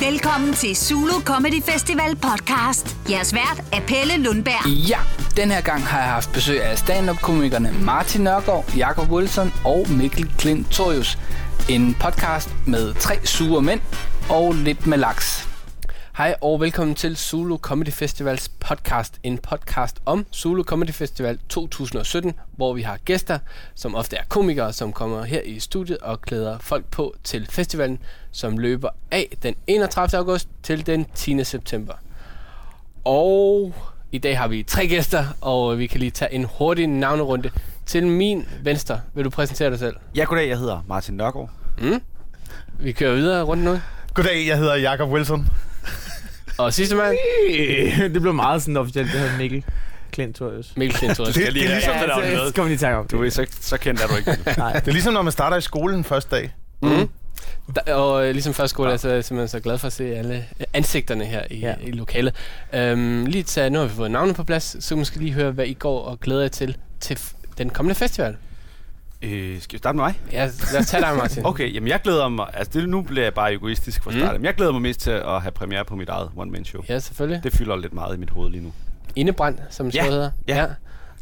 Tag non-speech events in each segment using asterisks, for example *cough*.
Velkommen til Zulu Comedy Festival podcast. Jeres vært er Pelle Lundberg. Ja, den her gang har jeg haft besøg af stand-up-komikerne Martin Nørgaard, Jakob Wilson og Mikkel Klintorius. En podcast med tre sure mænd og lidt med laks. Hej og velkommen til Zulu Comedy Festivals podcast. En podcast om Zulu Comedy Festival 2017, hvor vi har gæster, som ofte er komikere, som kommer her i studiet og klæder folk på til festivalen, som løber af den 31. august til den 10. september. Og i dag har vi tre gæster, og vi kan lige tage en hurtig navnerunde. Til min venstre, vil du præsentere dig selv? Ja, goddag, jeg hedder Martin Nørgaard. Mm? Vi kører videre rundt nu. Goddag, jeg hedder Jakob Wilson. Og sidste mand, *laughs* det blev meget sådan officielt, det her Mikkel Klintorius. Mikkel Klintorius. Det, det er ligesom, Ja, der er det, noget. det kommer vi lige tanke om. Du er så, så kendt er du ikke. Nej. det er ligesom, når man starter i skolen første dag. Mm. Da, og øh, ligesom første skole, ja. så er jeg simpelthen så glad for at se alle øh, ansigterne her i, ja. I lokalet. Øhm, lige til, nu har vi fået navnet på plads, så måske lige høre, hvad I går og glæder jer til, til den kommende festival. Øh, skal vi starte med mig? Ja, lad os tage dig, Martin. *laughs* Okay, jamen jeg glæder mig... Altså det, nu bliver jeg bare egoistisk for at Mm. starte. Men jeg glæder mig mest til at have premiere på mit eget one-man-show. Ja, selvfølgelig. Det fylder lidt meget i mit hoved lige nu. Indebrand, som Ja, ja. hedder. ja.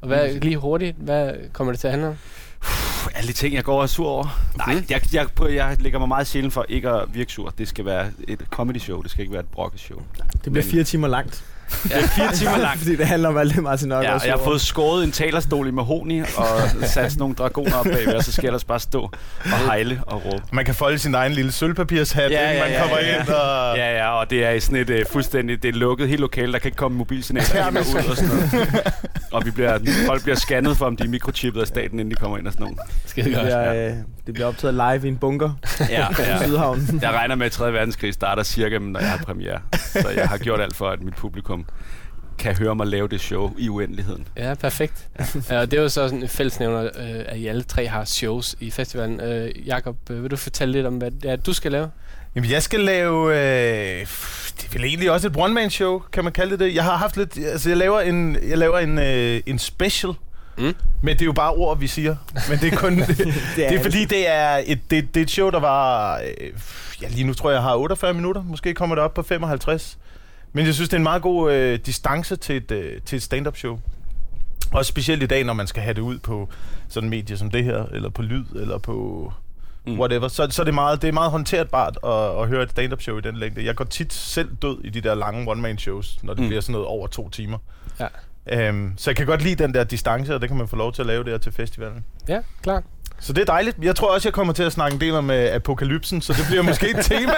Og hvad, lige hurtigt, hvad kommer det til at handle om? Puh, alle de ting, jeg går og er sur over. Nej, Mhm. jeg, jeg, jeg, jeg lægger mig meget sjældent for ikke at virke sur. Det skal være et comedy show. Det skal ikke være et brokkeshow. Det bliver fire timer langt. Ja, fire timer langt. Fordi det handler om alt det, Martin nok Ja, og jeg har fået skåret en talerstol i mahoni og sat sådan nogle dragoner op bagved, og så skal jeg ellers bare stå og hejle og råbe. Man kan folde sin egen lille sølvpapirshat, Ja, inden ja, man ja, kommer ja. ind. Og... Ja, ja, og det er sådan et uh, fuldstændig, det er lukket helt lokale, der kan ikke komme mobilsignaler ind og ud og sådan noget. *laughs* Og vi bliver, folk bliver scannet for, om de er mikrochippet af staten, inden de kommer ind og sådan noget. Skide det bliver, øh, det bliver optaget live i en bunker Ja, *laughs* i Sydhavnen. Jeg regner med, at 3. verdenskrig starter cirka, når jeg har premiere. Så jeg har gjort alt for, at mit publikum kan høre mig lave det show i uendeligheden. Ja, perfekt. ja, og det er jo så sådan en fællesnævner, øh, at I alle tre har shows i festivalen. Øh, Jakob, øh, vil du fortælle lidt om, hvad det er, du skal lave? Jamen, jeg skal lave... Øh, det er vel egentlig også et one-man-show, kan man kalde det det. Jeg har haft lidt... Altså, jeg laver en, jeg laver en, øh, en special. Mm. Men det er jo bare ord, vi siger. Men det er kun... *laughs* det, det er fordi, det er, et, det, det er et show, der var... Øh, ja, lige nu tror jeg, jeg har 48 minutter. Måske kommer det op på 55. Men jeg synes, det er en meget god øh, distance til et, øh, til et stand-up show. Og specielt i dag, når man skal have det ud på sådan medier som det her, eller på lyd, eller på Mm. whatever, så, så er det, meget, det er meget håndterbart at, at høre et stand-up show i den længde. Jeg går tit selv død i de der lange one-man-shows, når det mm. bliver sådan noget over to timer. Ja. Øhm, så jeg kan godt lide den der distance, og det kan man få lov til at lave der til festivalen. Ja, klart. Så det er dejligt. Jeg tror også, jeg kommer til at snakke en del om øh, apokalypsen, så det bliver måske et *laughs* tema.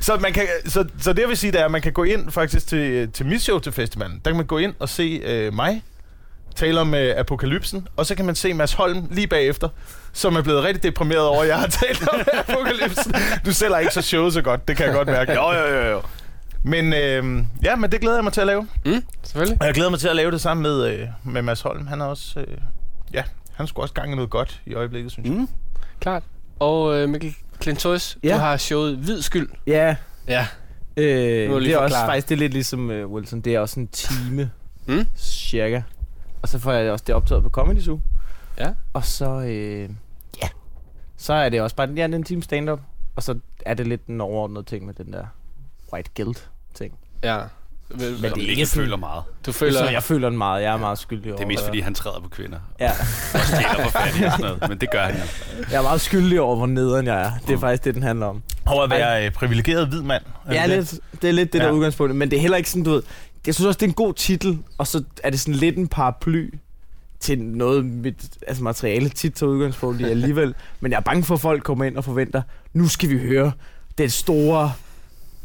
så, man kan, så, så det jeg vil sige, det er, at man kan gå ind faktisk til, til mit show til festivalen. Der kan man gå ind og se øh, mig tale om øh, apokalypsen, og så kan man se Mads Holm lige bagefter, som er blevet rigtig deprimeret over, at jeg har *laughs* talt om apokalypsen. Du sælger ikke så showet så godt, det kan jeg godt mærke. Jo, jo, jo, jo. Men øh, ja, men det glæder jeg mig til at lave. Mm, selvfølgelig. Og jeg glæder mig til at lave det sammen med, øh, med Mads Holm. Han er også, øh, ja, han skulle også gang i noget godt i øjeblikket, synes jeg. Mm. Klart. Og øh, Mikkel Klintorius, Ja. du har showet Hvid Skyld. Ja, Ja. øh, det er også forklare. faktisk det er lidt ligesom uh, Wilson. Det er også en time, Mm? cirka. Og så får jeg også det optaget på Comedy Zoo. Ja. Og så, øh, ja, så er det også bare, ja, det er en time stand-up. Og så er det lidt en overordnet ting med den der white guilt ting. Ja. Men, Men det er ikke sådan- føler meget. du Føler, så jeg føler den meget. Jeg er meget skyldig over Det er mest, fordi han træder på kvinder. Ja, Og stjæler for fattige og sådan noget. Men det gør han jo. jeg er meget skyldig over, hvor nederen jeg er. Det er Mm. faktisk det, den handler om. Over at være øh, privilegeret hvid mand. Er Ja, det det? lidt, det er lidt det der Ja. udgangspunkt. Men det er heller ikke sådan, du ved... Jeg synes også, det er en god titel, og så er det sådan lidt en paraply til noget, mit altså materiale tit tager udgangspunkt i *laughs* alligevel. Men jeg er bange for, at folk kommer ind og forventer, nu skal vi høre den store,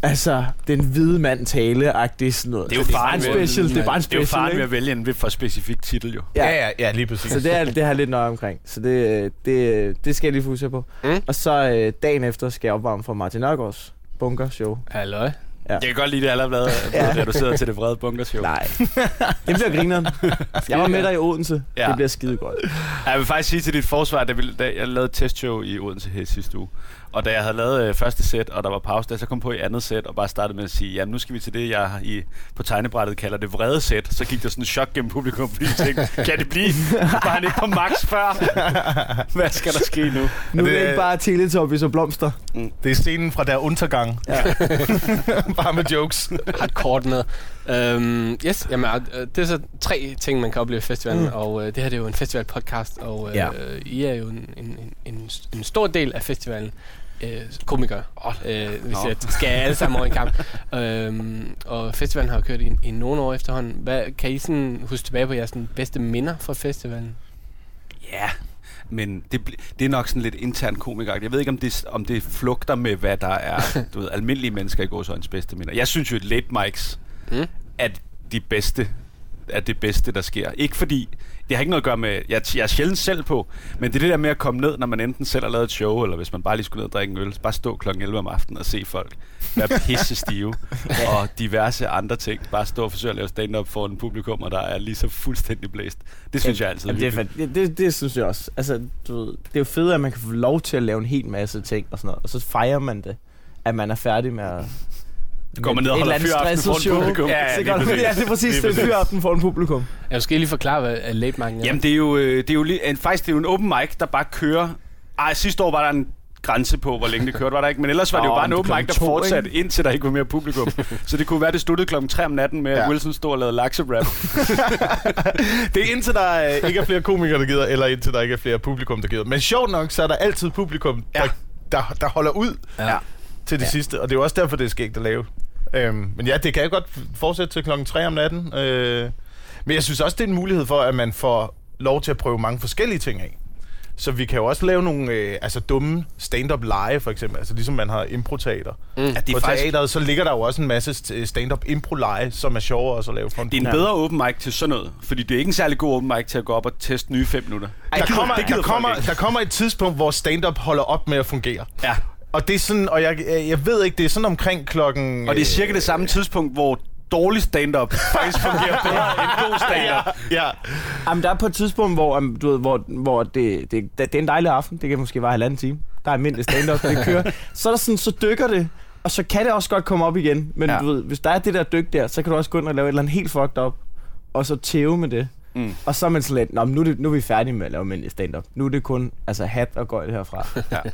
altså den hvide mand tale-agtige sådan noget. Det er jo bare faren en ved- special, det er bare en Det er jo special, faren ved at vælge en lidt for specifik titel, jo. Ja, ja, ja, lige præcis. Så det er det har jeg lidt nøje omkring. Så det, det, det skal jeg lige fokusere på. Mm. Og så øh, dagen efter skal jeg opvarme for Martin Nørgaards bunker show. Halløj. Ja. Jeg kan godt lide det allerede, *laughs* Ja. ja. reduceret til det vrede bunkershow. Nej, det bliver grineren. *laughs* Jeg var med dig i Odense. Ja. Det bliver skide godt. Jeg vil faktisk sige til dit forsvar, at da vi- da jeg lavede testshow i Odense her sidste uge, Og da jeg havde lavet øh, første sæt, og der var pause, da jeg så kom på i andet sæt, og bare startede med at sige, jamen nu skal vi til det, jeg i, på tegnebrættet kalder det vrede sæt, så gik der sådan en chok gennem publikum, fordi jeg tænkte, *laughs* kan det blive? Var han ikke på max før? *laughs* Hvad skal der ske nu? Nu er det det- ikke bare Teletubbies og blomster. Det er scenen fra der Untergang. Ja. *laughs* Bare med jokes. har et kort med. Øhm, yes, jamen, øh, det er så tre ting, man kan opleve i festivalen, mm. og øh, det her det er jo en festival-podcast, og øh, Ja. I er jo en, en, en, en stor del af festivalen. Øh, komikere, oh, øh, hvis Nå. jeg skal alle sammen over i kamp. *laughs* øhm, og festivalen har jo kørt i, i nogle år efterhånden. Hvad, kan I sådan huske tilbage på jeres sådan, bedste minder fra festivalen? Ja, men det, det er nok sådan lidt intern komiker. Jeg ved ikke, om det, om det flugter med, hvad der er *laughs* du ved, almindelige mennesker i gåsøjens bedste minder. Jeg synes jo, at late mics Mm. er de bedste er det bedste, der sker. Ikke fordi, det har ikke noget at gøre med, jeg, jeg er sjældent selv på, men det er det der med at komme ned, når man enten selv har lavet et show, eller hvis man bare lige skulle ned og drikke en øl, bare stå klokken 11 om aftenen og se folk være pisse stive, *laughs* og diverse andre ting. Bare stå og forsøge at lave stand-up for en publikum, og der er lige så fuldstændig blæst. Det synes jeg altid Jamen, det, er fedt. det, det, det, synes jeg også. Altså, du ved, det er jo fedt, at man kan få lov til at lave en hel masse ting og sådan noget, og så fejrer man det, at man er færdig med at... Går man ned og holder fyraften stresset foran publikum. Ja, ja, det, præcis. ja, det er præcis. Det er fyraften for en publikum. Jeg skal lige forklare, hvad er late marken er. Jamen, det er jo, øh, det er jo lige, en, faktisk det er jo en open mic, der bare kører. Ej, sidste år var der en grænse på, hvor længe det kørte, var der ikke? Men ellers var det jo bare en open mic, der fortsatte, ikke? indtil der ikke var mere publikum. *laughs* Så det kunne være, det sluttede klokken 3 om natten med, at Ja. Wilson stod og lavede lakserap. *laughs* Det er indtil der øh, ikke er flere komikere, der gider, eller indtil der ikke er flere publikum, der gider. Men sjovt nok, så er der altid publikum, der, Ja. der, der holder ud Ja. til det ja. sidste. Og det er jo også derfor, det er skægt at lave. Øhm, men ja, det kan jeg godt fortsætte til klokken 3 om natten. Øh, men jeg synes også, det er en mulighed for, at man får lov til at prøve mange forskellige ting af. Så vi kan jo også lave nogle øh, altså dumme stand-up live, for eksempel. Altså ligesom man har improteater. Mm. Ja, det På faktisk teateret, så ligger der jo også en masse st- stand-up impro live, som er sjovere også at lave for en det er en bedre open mic til sådan noget. Fordi det er ikke en særlig god open mic til at gå op og teste nye 5 minutter. der, det gider- kommer, der, kommer, der kommer et tidspunkt, hvor stand-up holder op med at fungere. Ja. Og det er sådan, og jeg, jeg ved ikke, det er sådan omkring klokken... Og det er cirka det samme tidspunkt, hvor dårlig stand-up *laughs* faktisk fungerer bedre end god stand-up. Ja, Jamen, der er på et tidspunkt, hvor, um, du ved, hvor, hvor det, det, det, det er en dejlig aften. Det kan måske være halvanden time. Der er almindelig stand-up, det kører. Så er der sådan, så dykker det, og så kan det også godt komme op igen. Men Ja. ja. du ved, hvis der er det der dyk der, så kan du også gå ind og lave et eller andet helt fucked up, og så tæve med det. Mm. Og så er man sådan lidt, Nå, men nu, er det, nu er vi færdige med at lave almindelig stand-up. Nu er det kun altså, hat og gøjl herfra. *laughs*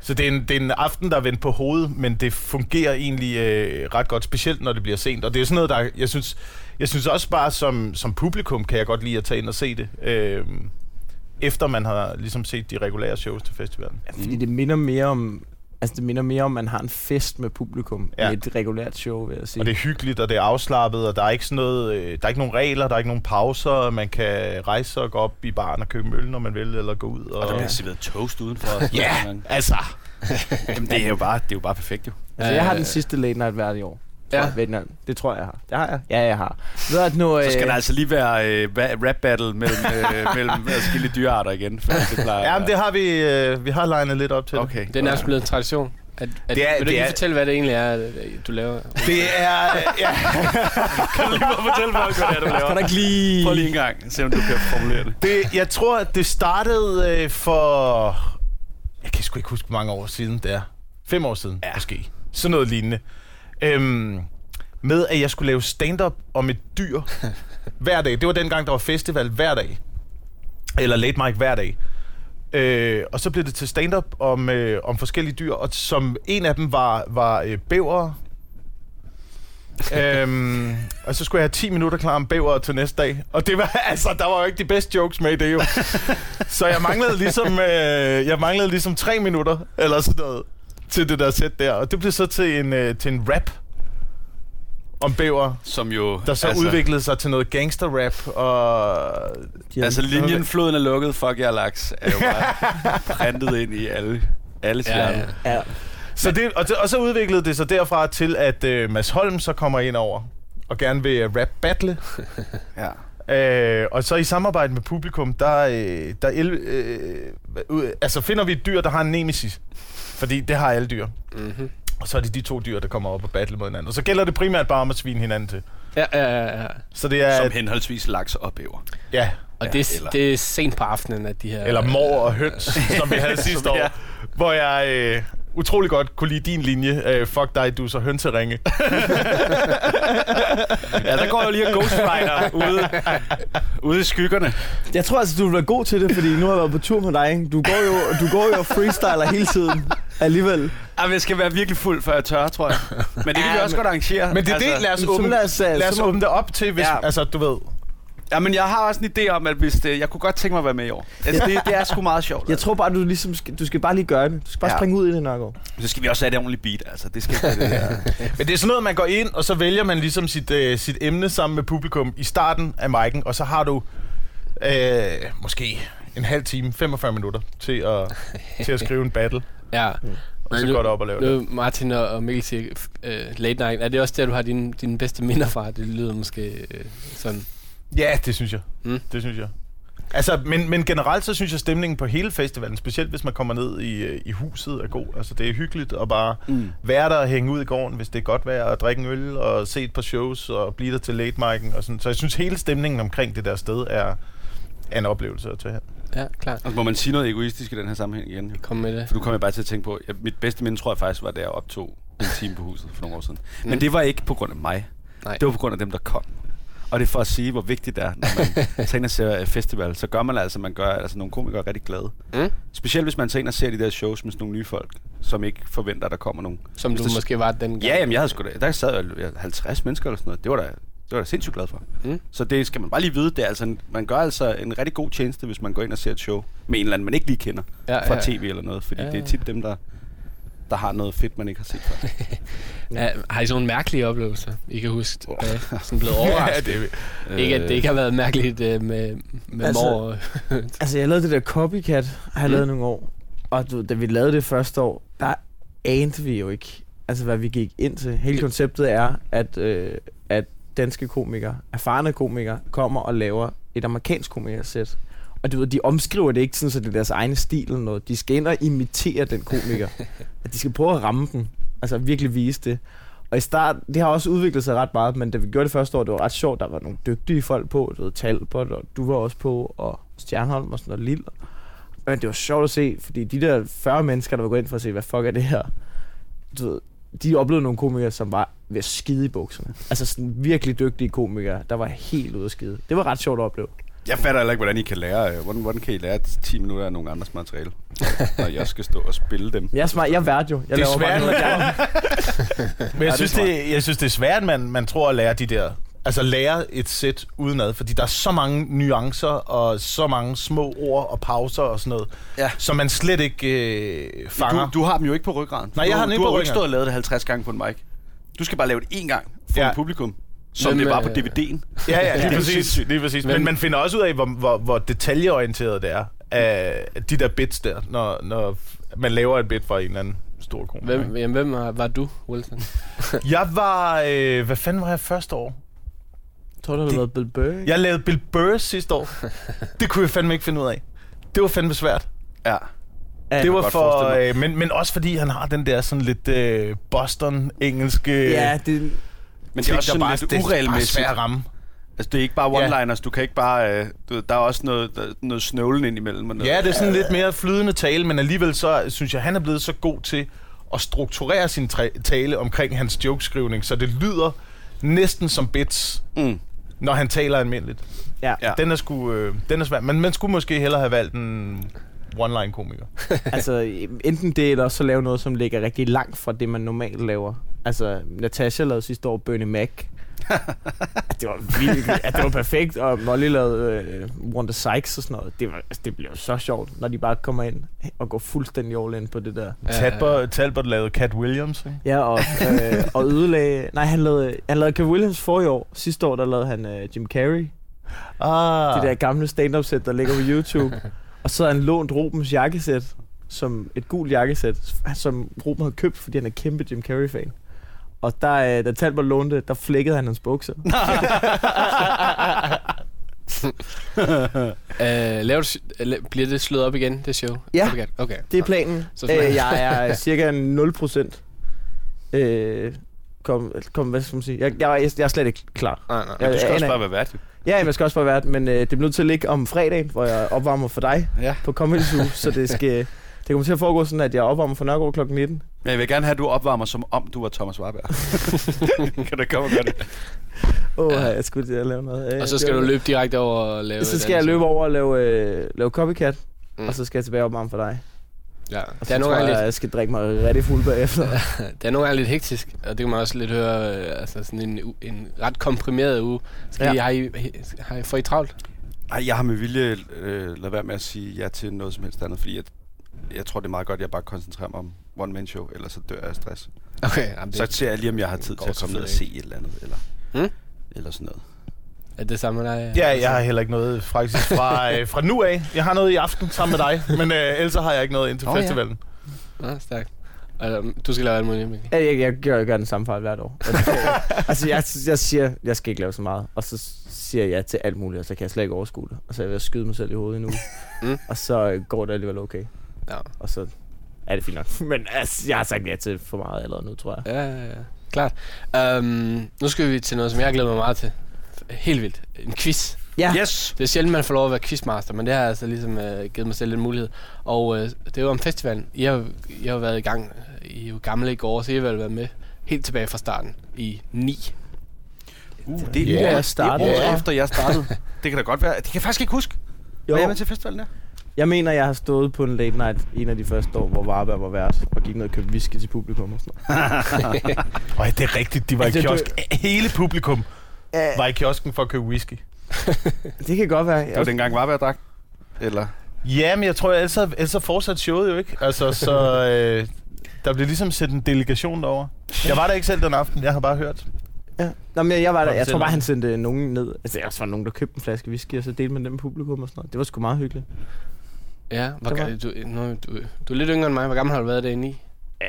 så det er, en, det er en aften, der er vendt på hovedet, men det fungerer egentlig øh, ret godt, specielt når det bliver sent. Og det er sådan noget, der, jeg synes, jeg synes også bare som, som publikum, kan jeg godt lide at tage ind og se det. Øh, efter man har ligesom set de regulære shows til festivalen. Ja, fordi det minder mere om... Altså, det minder mere om, at man har en fest med publikum Ja. i et regulært show, vil jeg sige. Og det er hyggeligt, og det er afslappet, og der er ikke sådan noget, øh, der er ikke nogen regler, der er ikke nogen pauser, man kan rejse sig og gå op i baren og købe øl, når man vil, eller gå ud. Og, Og der bliver serveret toast udenfor. Ja, altså. *laughs* Jamen, det er jo bare, det er jo bare perfekt, jo. Altså, jeg har den Øh, sidste late night hvert i år. Ja. Ja. Jeg, det tror jeg, jeg har. Det har jeg. Ja, jeg har. Ved du, at nu, Så skal øh, der altså lige være øh, rap battle mellem, øh, *laughs* mellem forskellige dyrearter igen. For det plejer Ja, men det har vi, øh, vi har legnet lidt op til. det. Okay. Den er også blevet en tradition. At, at, Det er- vil du det ikke er- fortælle, hvad det egentlig er, øh, du laver? Det er... øh, Ja, *laughs* Kan du lige at fortælle folk, hvad det er, du laver? kan der ikke lige... Prøv lige en gang, se om du kan formulere det. det, jeg tror, at det startede øh, for... Jeg kan sgu ikke huske, hvor mange år siden det er. Fem år siden. Ja. måske. Sådan noget lignende. Øhm, med, at jeg skulle lave stand-up om et dyr *laughs* hver dag. Det var dengang, der var festival hver dag. Eller late mic hver dag. Øh, og så blev det til stand-up om, øh, om forskellige dyr, og som en af dem var, var øh, bæver. øhm, og så skulle jeg have 10 minutter klar om bæver til næste dag. Og det var, *laughs* altså, der var jo ikke de bedste jokes med i det jo. *laughs* så jeg manglede ligesom, øh, jeg manglede ligesom 3 minutter, eller sådan noget, til det der sæt der. Og det blev så til en, øh, til en rap om bæver, Som jo... der så altså, udviklede sig til noget gangster-rap, og Altså linjen, floden er lukket, fuck jer laks, er jo bare *laughs* printet ind i alle, alle Ja, ja. Ja. Så det, og, det, og så udviklede det sig derfra til, at øh, Mads Holm så kommer ind over og gerne vil øh, rap battle. *laughs* ja. Øh, og så i samarbejde med publikum, der, øh, der el, øh, ud- altså finder vi et dyr, der har en nemesis. Fordi det har alle dyr. Mm-hmm. Og så er det de to dyr, der kommer op og battle mod hinanden. Og så gælder det primært bare om at svine hinanden til. Ja, ja, ja, ja. Så det er... Som henholdsvis laks og bæver. ja, Og Ja, det, er, eller- det er sent på aftenen, at de her... eller mor og høns, *laughs* som vi havde sidste år. Hvor jeg... Øh, utrolig godt kunne lide din linje. Uh, fuck dig, du er så hønseringe. *laughs* Ja, der går jeg lige og ghostwriter ude, ude i skyggerne. Jeg tror altså, du vil være god til det, fordi nu har jeg været på tur med dig. Ikke? Du går jo, du går jo og freestyler hele tiden alligevel. Jamen, jeg skal være virkelig fuld, før jeg tør, tror jeg. Men det kan vi Ja, også godt arrangere. Men det er altså, det, lad os så åbne, lad os, lad os åbne det op til, hvis, Ja. altså, du ved. Ja, men jeg har også en idé om, at hvis det, jeg kunne godt tænke mig at være med i år. Altså, det, det er sgu meget sjovt. Jeg tror bare, du ligesom skal, du skal bare lige gøre det. Du skal bare Ja. ja. springe ud i det, Nørgaard. Så skal vi også have et ordentligt beat, altså. Det skal det der. *laughs* Men det er sådan noget, man går ind, og så vælger man ligesom sit, øh, sit emne sammen med publikum i starten af mic'en, og så har du øh, måske en halv time, 45 minutter til at, til at skrive en battle, Ja. og så går du op og laver det. Nu, Martin og og Mikkel siger uh, late night. Er det også der, du har dine, dine bedste minder fra? Det lyder måske uh, sådan... Ja, det synes jeg. Mm. Det synes jeg. Altså, men, men generelt så synes jeg, stemningen på hele festivalen, specielt hvis man kommer ned i, øh, i huset, er god. Altså, det er hyggeligt at bare Mm. være der og hænge ud i gården, hvis det er godt vejr, og drikke en øl og se et par shows og blive der til late og sådan. Så jeg synes, hele stemningen omkring det der sted er, er en oplevelse at tage hen. Ja, klart. Og må man sige noget egoistisk i den her sammenhæng igen? jo? Kom med det. For nu kommer jeg bare til at tænke på, at mit bedste minde tror jeg faktisk var, da jeg optog en time på huset for nogle år siden. Mm. Men det var ikke på grund af mig. Nej. Det var på grund af dem, der kom. Og det er for at sige, hvor vigtigt det er, når man *laughs* tager ind og ser øh, festival, så gør man altså, man gør altså nogle komikere rigtig glade. Mm. Specielt hvis man tager ind og ser de der shows med sådan nogle nye folk, som ikke forventer, at der kommer nogen. Som Hvis du det- måske var den gang. Ja, jamen jeg havde sgu da, der sad jeg 50 mennesker eller sådan noget. Det var da, det var da sindssygt glad for. Mm. Så det skal man bare lige vide. Det er altså en, man gør altså en rigtig god tjeneste, hvis man går ind og ser et show med en eller anden, man ikke lige kender Ja, fra ja. tv eller noget. Fordi Ja, ja, det er ja. tit dem, der, der har noget fedt, man ikke har set før. *laughs* Ja, har I sådan nogle mærkelige oplevelser, I kan huske? tilbage? Sådan blevet *laughs* overrasket? det, Ikke at det ikke har været mærkeligt uh, med, med Altså- mor. *laughs* Altså, jeg lavede det der copycat, har jeg Mm. lavet nogle år. Og du, da vi lavede det første år, der anede vi jo ikke, altså hvad vi gik ind til. Hele konceptet er, at, øh, at danske komikere, erfarne komikere, kommer og laver et amerikansk komikersæt. Og du ved, de omskriver det ikke sådan, så det er deres egne stil eller noget. De skal ind og imitere den komiker. *laughs* at de skal prøve at ramme den. Altså virkelig vise det. Og i start, det har også udviklet sig ret meget, men da vi gjorde det første år, det var ret sjovt. Der var nogle dygtige folk på, du ved, Talbot, og du var også på, og Stjernholm og sådan noget lille. Men det var sjovt at se, fordi de der 40 mennesker, der var gået ind for at se, hvad fuck er det her? Du ved, de oplevede nogle komikere, som var ved at skide i bukserne. Altså sådan virkelig dygtige komikere, der var helt ude at skide. Det var ret sjovt at opleve. Jeg fatter heller ikke, hvordan I kan lære. øh, Hvordan, hvordan kan I lære 10 minutter af nogle andres materiale? Når jeg skal stå og spille dem. Jeg er smart, jeg er vært jo. Jeg Det er svært, noget, *laughs* jeg Men jeg, det synes, det, jeg synes, det er svært, man, man tror at lære de der... Altså lære et sæt udenad, fordi der er så mange nuancer og så mange små ord og pauser og sådan noget, Ja. som man slet ikke øh, fanger. Du, du har dem jo ikke på ryggraden. Nej, jeg du, har dem ikke du på har jo ikke ryggraden. stået og lavet det 50 gange på en mic. Du skal bare lave det én gang for Ja. publikum. Som Hvem, det var på øh, DVD'en. Ja, ja, lige *laughs* præcis. Lige præcis. Hvem- Men man finder også ud af, hvor, hvor, hvor detaljeorienteret det er, af de der bits der, når, når man laver et bit fra en eller anden stor komiker. Hvem, jamen, hvem var, var du, Wilson? Jeg var... Øh, hvad fanden var jeg første år? Tror, du har Det- været Bill Burr? Jeg lavede Bill Burr sidste år. det kunne jeg fandme ikke finde ud af. Det var fandme svært. Ja. Ja, det var for, øh, men, men også fordi han har den der sådan lidt øh, Boston-engelske... Ja, det, Men det er også sådan bare, lidt det er bare uregelmæssigt. svært at ramme. Altså, det er ikke bare one-liners. Du kan ikke bare... Øh, du, ved, der er også noget, der, noget snøvlen ind imellem. Og noget. Ja, det er sådan lidt mere flydende tale, men alligevel så synes jeg, han er blevet så god til at strukturere sin tale omkring hans jokeskrivning, så det lyder næsten som bits, Mm. Når han taler almindeligt. ja. Ja. Den er, sgu, øh, den er svær, men man skulle måske hellere have valgt en one-line-komiker. *laughs* altså enten det, eller også så lave noget, som ligger rigtig langt fra det, man normalt laver. Altså, Natasha lavede sidste år Bernie Mac. *laughs* Det var vildt, at det var perfekt, og Molly lavede øh, Wanda Sykes og sådan noget. Det, var, altså, det blev så sjovt, når de bare kommer ind og går fuldstændig all in på det der. Talbot, Talbot lavede Cat Williams, ikke? Ja, og, øh, og ødelagde... Nej, han lavede, han lavede Cat Williams for i år. Sidste år, der lavede han øh, Jim Carrey. Ah. Det der gamle stand-up sæt, der ligger på YouTube. og så har han lånt Rubens jakkesæt, som et gult jakkesæt, som Ruben havde købt, fordi han er kæmpe Jim Carrey-fan. Og der, øh, da Talbot lånte, der flækkede han hans bukser. Uh, *laughs* laver du, uh, bliver det slået op igen, det show? Ja. Okay. okay. Det er planen. Så Øh, jeg er *laughs* cirka 0%. Øh, kom, kom, hvad skal man sige? Jeg, jeg, jeg er slet ikke klar. Nej, nej. Jeg, Du skal jeg, også bare være vært. Ja, jeg skal også bare være men øh, det bliver nødt til at ligge om fredagen, hvor jeg opvarmer for dig Ja. på Comedy Zoo, så det skal, *laughs* Det kommer til at foregå sådan, at jeg opvarmer for Nørgaard kl. 19. Men jeg vil gerne have, at du opvarmer, som om du var Thomas Warberg. *laughs* kan du komme og gøre det? Åh, ja. jeg skulle til at lave noget. Og så skal du løbe direkte over og lave... Så skal jeg løbe over og lave, øh, lave copycat, Mm. og så skal jeg tilbage og opvarme for dig. Ja, Og det så er, nogle tror gange jeg, lidt, jeg skal drikke mig rigtig fuld bagefter. det er nogle gange lidt hektisk, og det kan man også lidt høre, øh, altså sådan en, en ret komprimeret uge. Skal Ja. I, har, I, har I, får I travlt? Ej, jeg har med vilje øh, lade være med at sige ja til noget som helst andet, fordi jeg, jeg tror, det er meget godt, at jeg bare koncentrerer mig om one-man-show, ellers så dør jeg af stress. Okay, jamen, Så det, ser jeg lige, om jeg har tid til at komme ned og se et eller andet, eller, Hmm? eller sådan noget. er det samme med dig? Ja, jeg har heller ikke noget faktisk fra, øh, fra nu af. Jeg har noget i aften sammen med dig, men øh, ellers så har jeg ikke noget ind til Nå, ja. festivalen. Ja, stærkt. Altså, du skal lave alt muligt, Mikkel. Ja, jeg, jeg, gør, jeg gør den samme fejl hvert år. Og det kan jeg- *laughs* altså, jeg, jeg siger, jeg skal ikke lave så meget. Og så siger jeg ja til alt muligt, og så kan jeg slet ikke overskue det. Og så er jeg ved at skyde mig selv i hovedet nu. Mm. mm. Og så øh, går det alligevel okay. Ja. Og så er det fint nok. *laughs* Men altså, jeg har sagt ja til for meget allerede nu, tror jeg. Ja, ja, ja. Klart. Um, nu skal vi til noget, som jeg glæder mig meget til. Helt vildt. En quiz. Ja. Yes! Det er sjældent, man får lov at være quizmaster, men det har altså ligesom uh, givet mig selv en mulighed. Og uh, det er jo om festivalen. I har, I har været i gang. I er jo gamle i går, så I har vel været med helt tilbage fra starten i 9. Uh, det er Ja, lige år- startede. Det er år Ja. efter, jeg startede. det kan da godt være. Det kan jeg faktisk ikke huske. Jo, Var jeg med til festivalen der? Jeg mener, jeg har stået på en late night en af de første år, hvor Varberg var vært, og gik ned og købte whisky til publikum og sådan noget. *laughs* Øj, det er rigtigt. De var i Altså, kiosk. Hele publikum Ja, var i kiosken for at købe whisky. *laughs* det kan godt være. Det var dengang Varberg drak. Eller? Ja, men jeg tror, ellers, ellers så fortsat showet jo ikke. Altså, så øh, der blev ligesom sendt en delegation derover. Jeg var der ikke selv den aften, jeg har bare hørt. Ja. Nå, men jeg var der. Jeg tror bare, han sendte nogen ned. Altså, der var nogen, der købte en flaske whisky, og så delte man dem med publikum og sådan noget. Det var sgu meget hyggeligt. Ja, hvor, Det var- ga- du, nu, du, du er lidt yngre end mig. Hvor gammel har du været derinde i? Ja,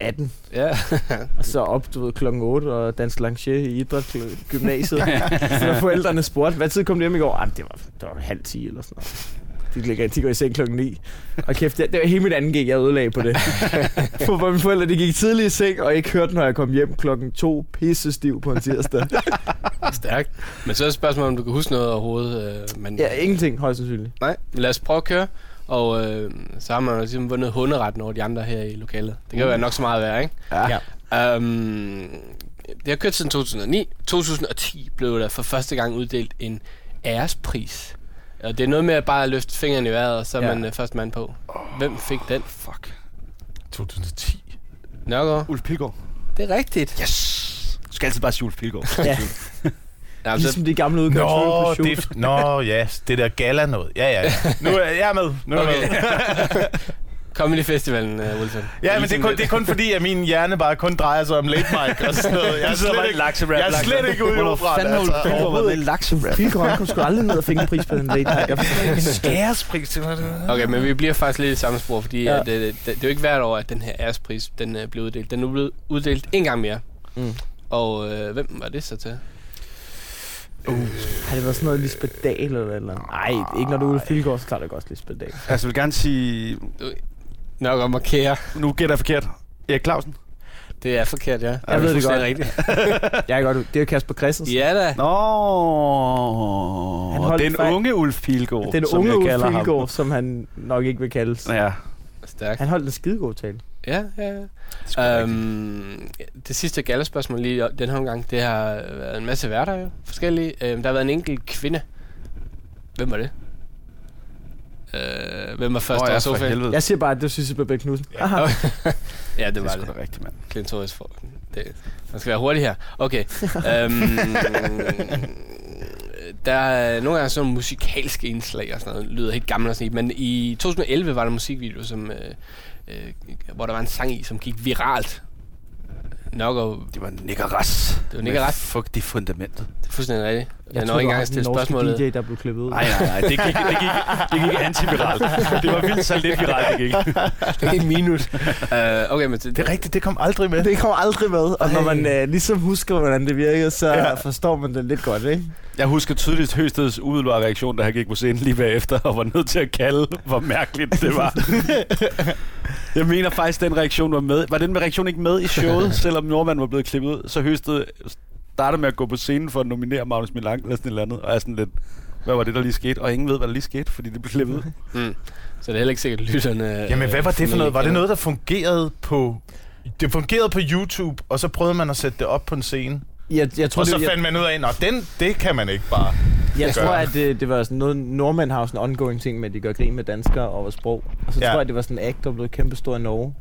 18. Ja. *laughs* Og så op, du ved, klokken 8 og danse lancier i idrætsgymnasiet. *laughs* så forældrene spurgte, hvad tid kom du hjem i går? Ah, det var, det var halv 10 eller sådan noget. De, ligger, de går i seng klokken 9. Og kæft, det, det var hele mit anden gik, jeg ødelagde på det. *laughs* For hvor mine forældre, de gik tidligt i seng, og ikke hørte, når jeg kom hjem klokken 2 pisse stiv på en tirsdag. *laughs* Stærkt. Men så er det spørgsmålet, om du kan huske noget overhovedet. Øh, men, ja, ingenting, højst sandsynligt. Nej, lad os prøve at køre. Og øh, så har man jo ligesom vundet hunderetten over de andre her i lokalet. Det kan jo være nok så meget værd, ikke? Ja. Um, det har kørt siden 2009. 2010 blev der for første gang uddelt en ærespris. Og det er noget med at bare løfte fingeren i vejret, og så er Ja. man øh, først mand på. Hvem fik den? Fuck. 2010. Nørgaard? Ulf Pilgaard. Det er rigtigt. Yes! Du skal altid bare sige Ulf Pilgaard. *laughs* Ja. Ja, så, Ligesom de gamle udgaver. Nå, det, er- nå, ja, det der gala noget. Ja, ja, ja. Nu er jeg med. Nu er jeg med. *laughs* *laughs* Comedy Festivalen, uh, Wilson. Ja, men det er, kun, det er kun fordi, at min hjerne bare kun drejer sig om late mic og sådan noget. Jeg er slet ikke, jeg er slet ikke ude i operaen. Altså, været med lakserap? Pilgaard kom sgu aldrig ned og fik en pris på den late night. Jeg forstår ikke. en *laughs* skærespris til mig. Okay, men vi bliver faktisk lidt i samme spor, fordi Ja. ja. det, det, det, er jo ikke hvert år, at den her ærespris den, uh, bliver uddelt. Den er nu blevet uddelt en gang mere. Mm. Og øh, hvem var det så til? Har det været sådan noget Lisbeth Dahl eller eller? Nej, ikke når du er Ulf Pilgaard, så klarer det godt Lisbeth Dahl. Altså, jeg vil gerne sige... Nok at markere. Nu gætter jeg forkert. Erik Clausen. Det er forkert, ja. Jeg ved det godt. rigtigt. *laughs* Jeg er godt. Det er Kasper Christensen. Ja da. Nå, den fej- unge Ulf Pilgaard, Den som unge jeg Ulf ham. Pilgaard, som han nok ikke vil kaldes. Ja, Stærkt. Han holdt en skidegod tale. Ja, ja, det ja. Um, det sidste gallerspørgsmål lige den her gang, det har været en masse værter jo, forskellige. Um, der har været en enkelt kvinde. Hvem var det? Uh, hvem var først Åh, over ja, for sofaen? helvede. Jeg siger bare, at det var Sissel Babette Knudsen. Aha. *laughs* ja, det det er var sgu det. da rigtigt, mand. Klintorisk for. Det, man skal være hurtig her. Okay. um, *laughs* der er nogle gange sådan nogle musikalske indslag og sådan noget. Lyder helt gammelt og sådan noget. Men i 2011 var der en musikvideo, som, øh, øh, hvor der var en sang i, som gik viralt. Nok og Det var Nick Ras. Det var Nick Ras. Fuck det fundamentet. det er fuldstændig rigtigt. Jeg, Jeg når tror, ikke engang stille spørgsmålet. DJ, der blev klippet ud. Nej, nej, nej. Det gik, det gik, det gik antiviralt. Det var vildt så lidt viralt, det gik. *laughs* Det er en minut. uh, okay, men det, Det er rigtigt, det kom aldrig med. Det kommer aldrig med, og når Ej. man øh, ligesom husker, hvordan det virkede, så Ja. forstår man det lidt godt, ikke? Jeg husker tydeligt Høsteds umiddelbare reaktion, da han gik på scenen lige bagefter, og var nødt til at kalde, hvor mærkeligt det var. *laughs* jeg mener faktisk, den reaktion var med. Var den reaktion ikke med i showet, selvom Nordmand var blevet klippet ud? Så Høsted startede med at gå på scenen for at nominere Magnus Milang eller sådan et eller andet, og er sådan lidt, hvad var det, der lige skete? Og ingen ved, hvad der lige skete, fordi det blev klippet ud. Mm. Så det er heller ikke sikkert, at lytterne... Jamen, hvad var det for noget? Var det noget, der fungerede på... Det fungerede på YouTube, og så prøvede man at sætte det op på en scene. Jeg, jeg tror, Og så det, jeg, fandt man ud af, at den, det kan man ikke bare. jeg tror, gøre. at det, det var sådan noget, nordmænd har sådan en ongoing ting med, at de gør grin med danskere og vores sprog. Og så Ja. tror jeg, det var sådan en act, der blev kæmpestor i Norge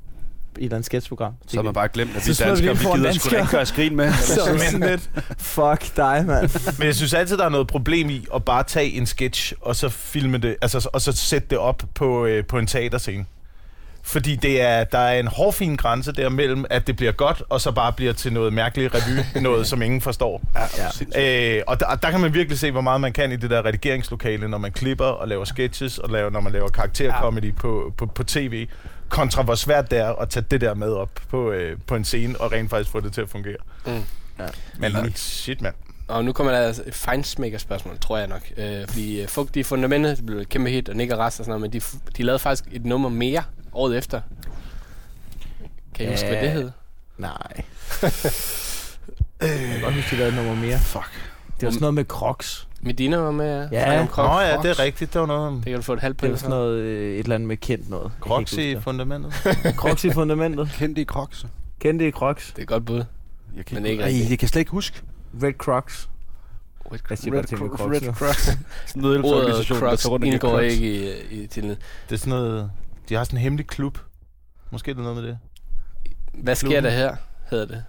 et eller andet sketchprogram. Så har man bare glemt, at vi Så danskere, vi gider sgu da ikke gøre skrin med. *laughs* så det sådan lidt, fuck dig, mand. *laughs* Men jeg synes altid, der er noget problem i at bare tage en sketch, og så filme det, altså, og så sætte det op på, øh, på en teaterscene. Fordi det er, der er en hårfin grænse der mellem, at det bliver godt, og så bare bliver til noget mærkeligt revy, *laughs* noget som ingen forstår. Ja. Øh, og der, der kan man virkelig se, hvor meget man kan i det der redigeringslokale, når man klipper og laver sketches, og laver, når man laver karaktercomedy på, på, på tv, kontra hvor svært det er at tage det der med op på, øh, på en scene, og rent faktisk få det til at fungere. Mm. Ja. Men shit, mand. Og nu kommer der altså et fejnsmækker-spørgsmål, tror jeg nok. Øh, fordi øh, Fugtige Fundamentet, det blev et kæmpe hit, og Nick og Rast og sådan noget, men de, de lavede faktisk et nummer mere året efter. Kan I huske, hvad det hed? Nej. *laughs* jeg kan godt huske, de lavede et nummer mere. Fuck. Det var sådan noget med Crocs. Medina var med. Ja. Snakke om Nå Crocs. ja, det er rigtigt. Det var noget om Det kan du få et halvt Det point var for. sådan noget, øh, et eller andet med kendt noget. Jeg Crocs i det. fundamentet. *laughs* Crocs i fundamentet. Kendte i Crocs. Kendte i Crocs. Det er godt bud. Jeg kan Men ikke, ikke Ej, rigtigt. jeg kan slet ikke huske. Red Crocs. Jeg siger bare ting med Crocs. nu. Crocs. *laughs* Sådan Ordet der Crocs indgår Crocs. ikke i, i titlen. Det er sådan noget... De har sådan en hemmelig klub. Måske er det noget med det. Hvad sker Klubben. der her, hedder det.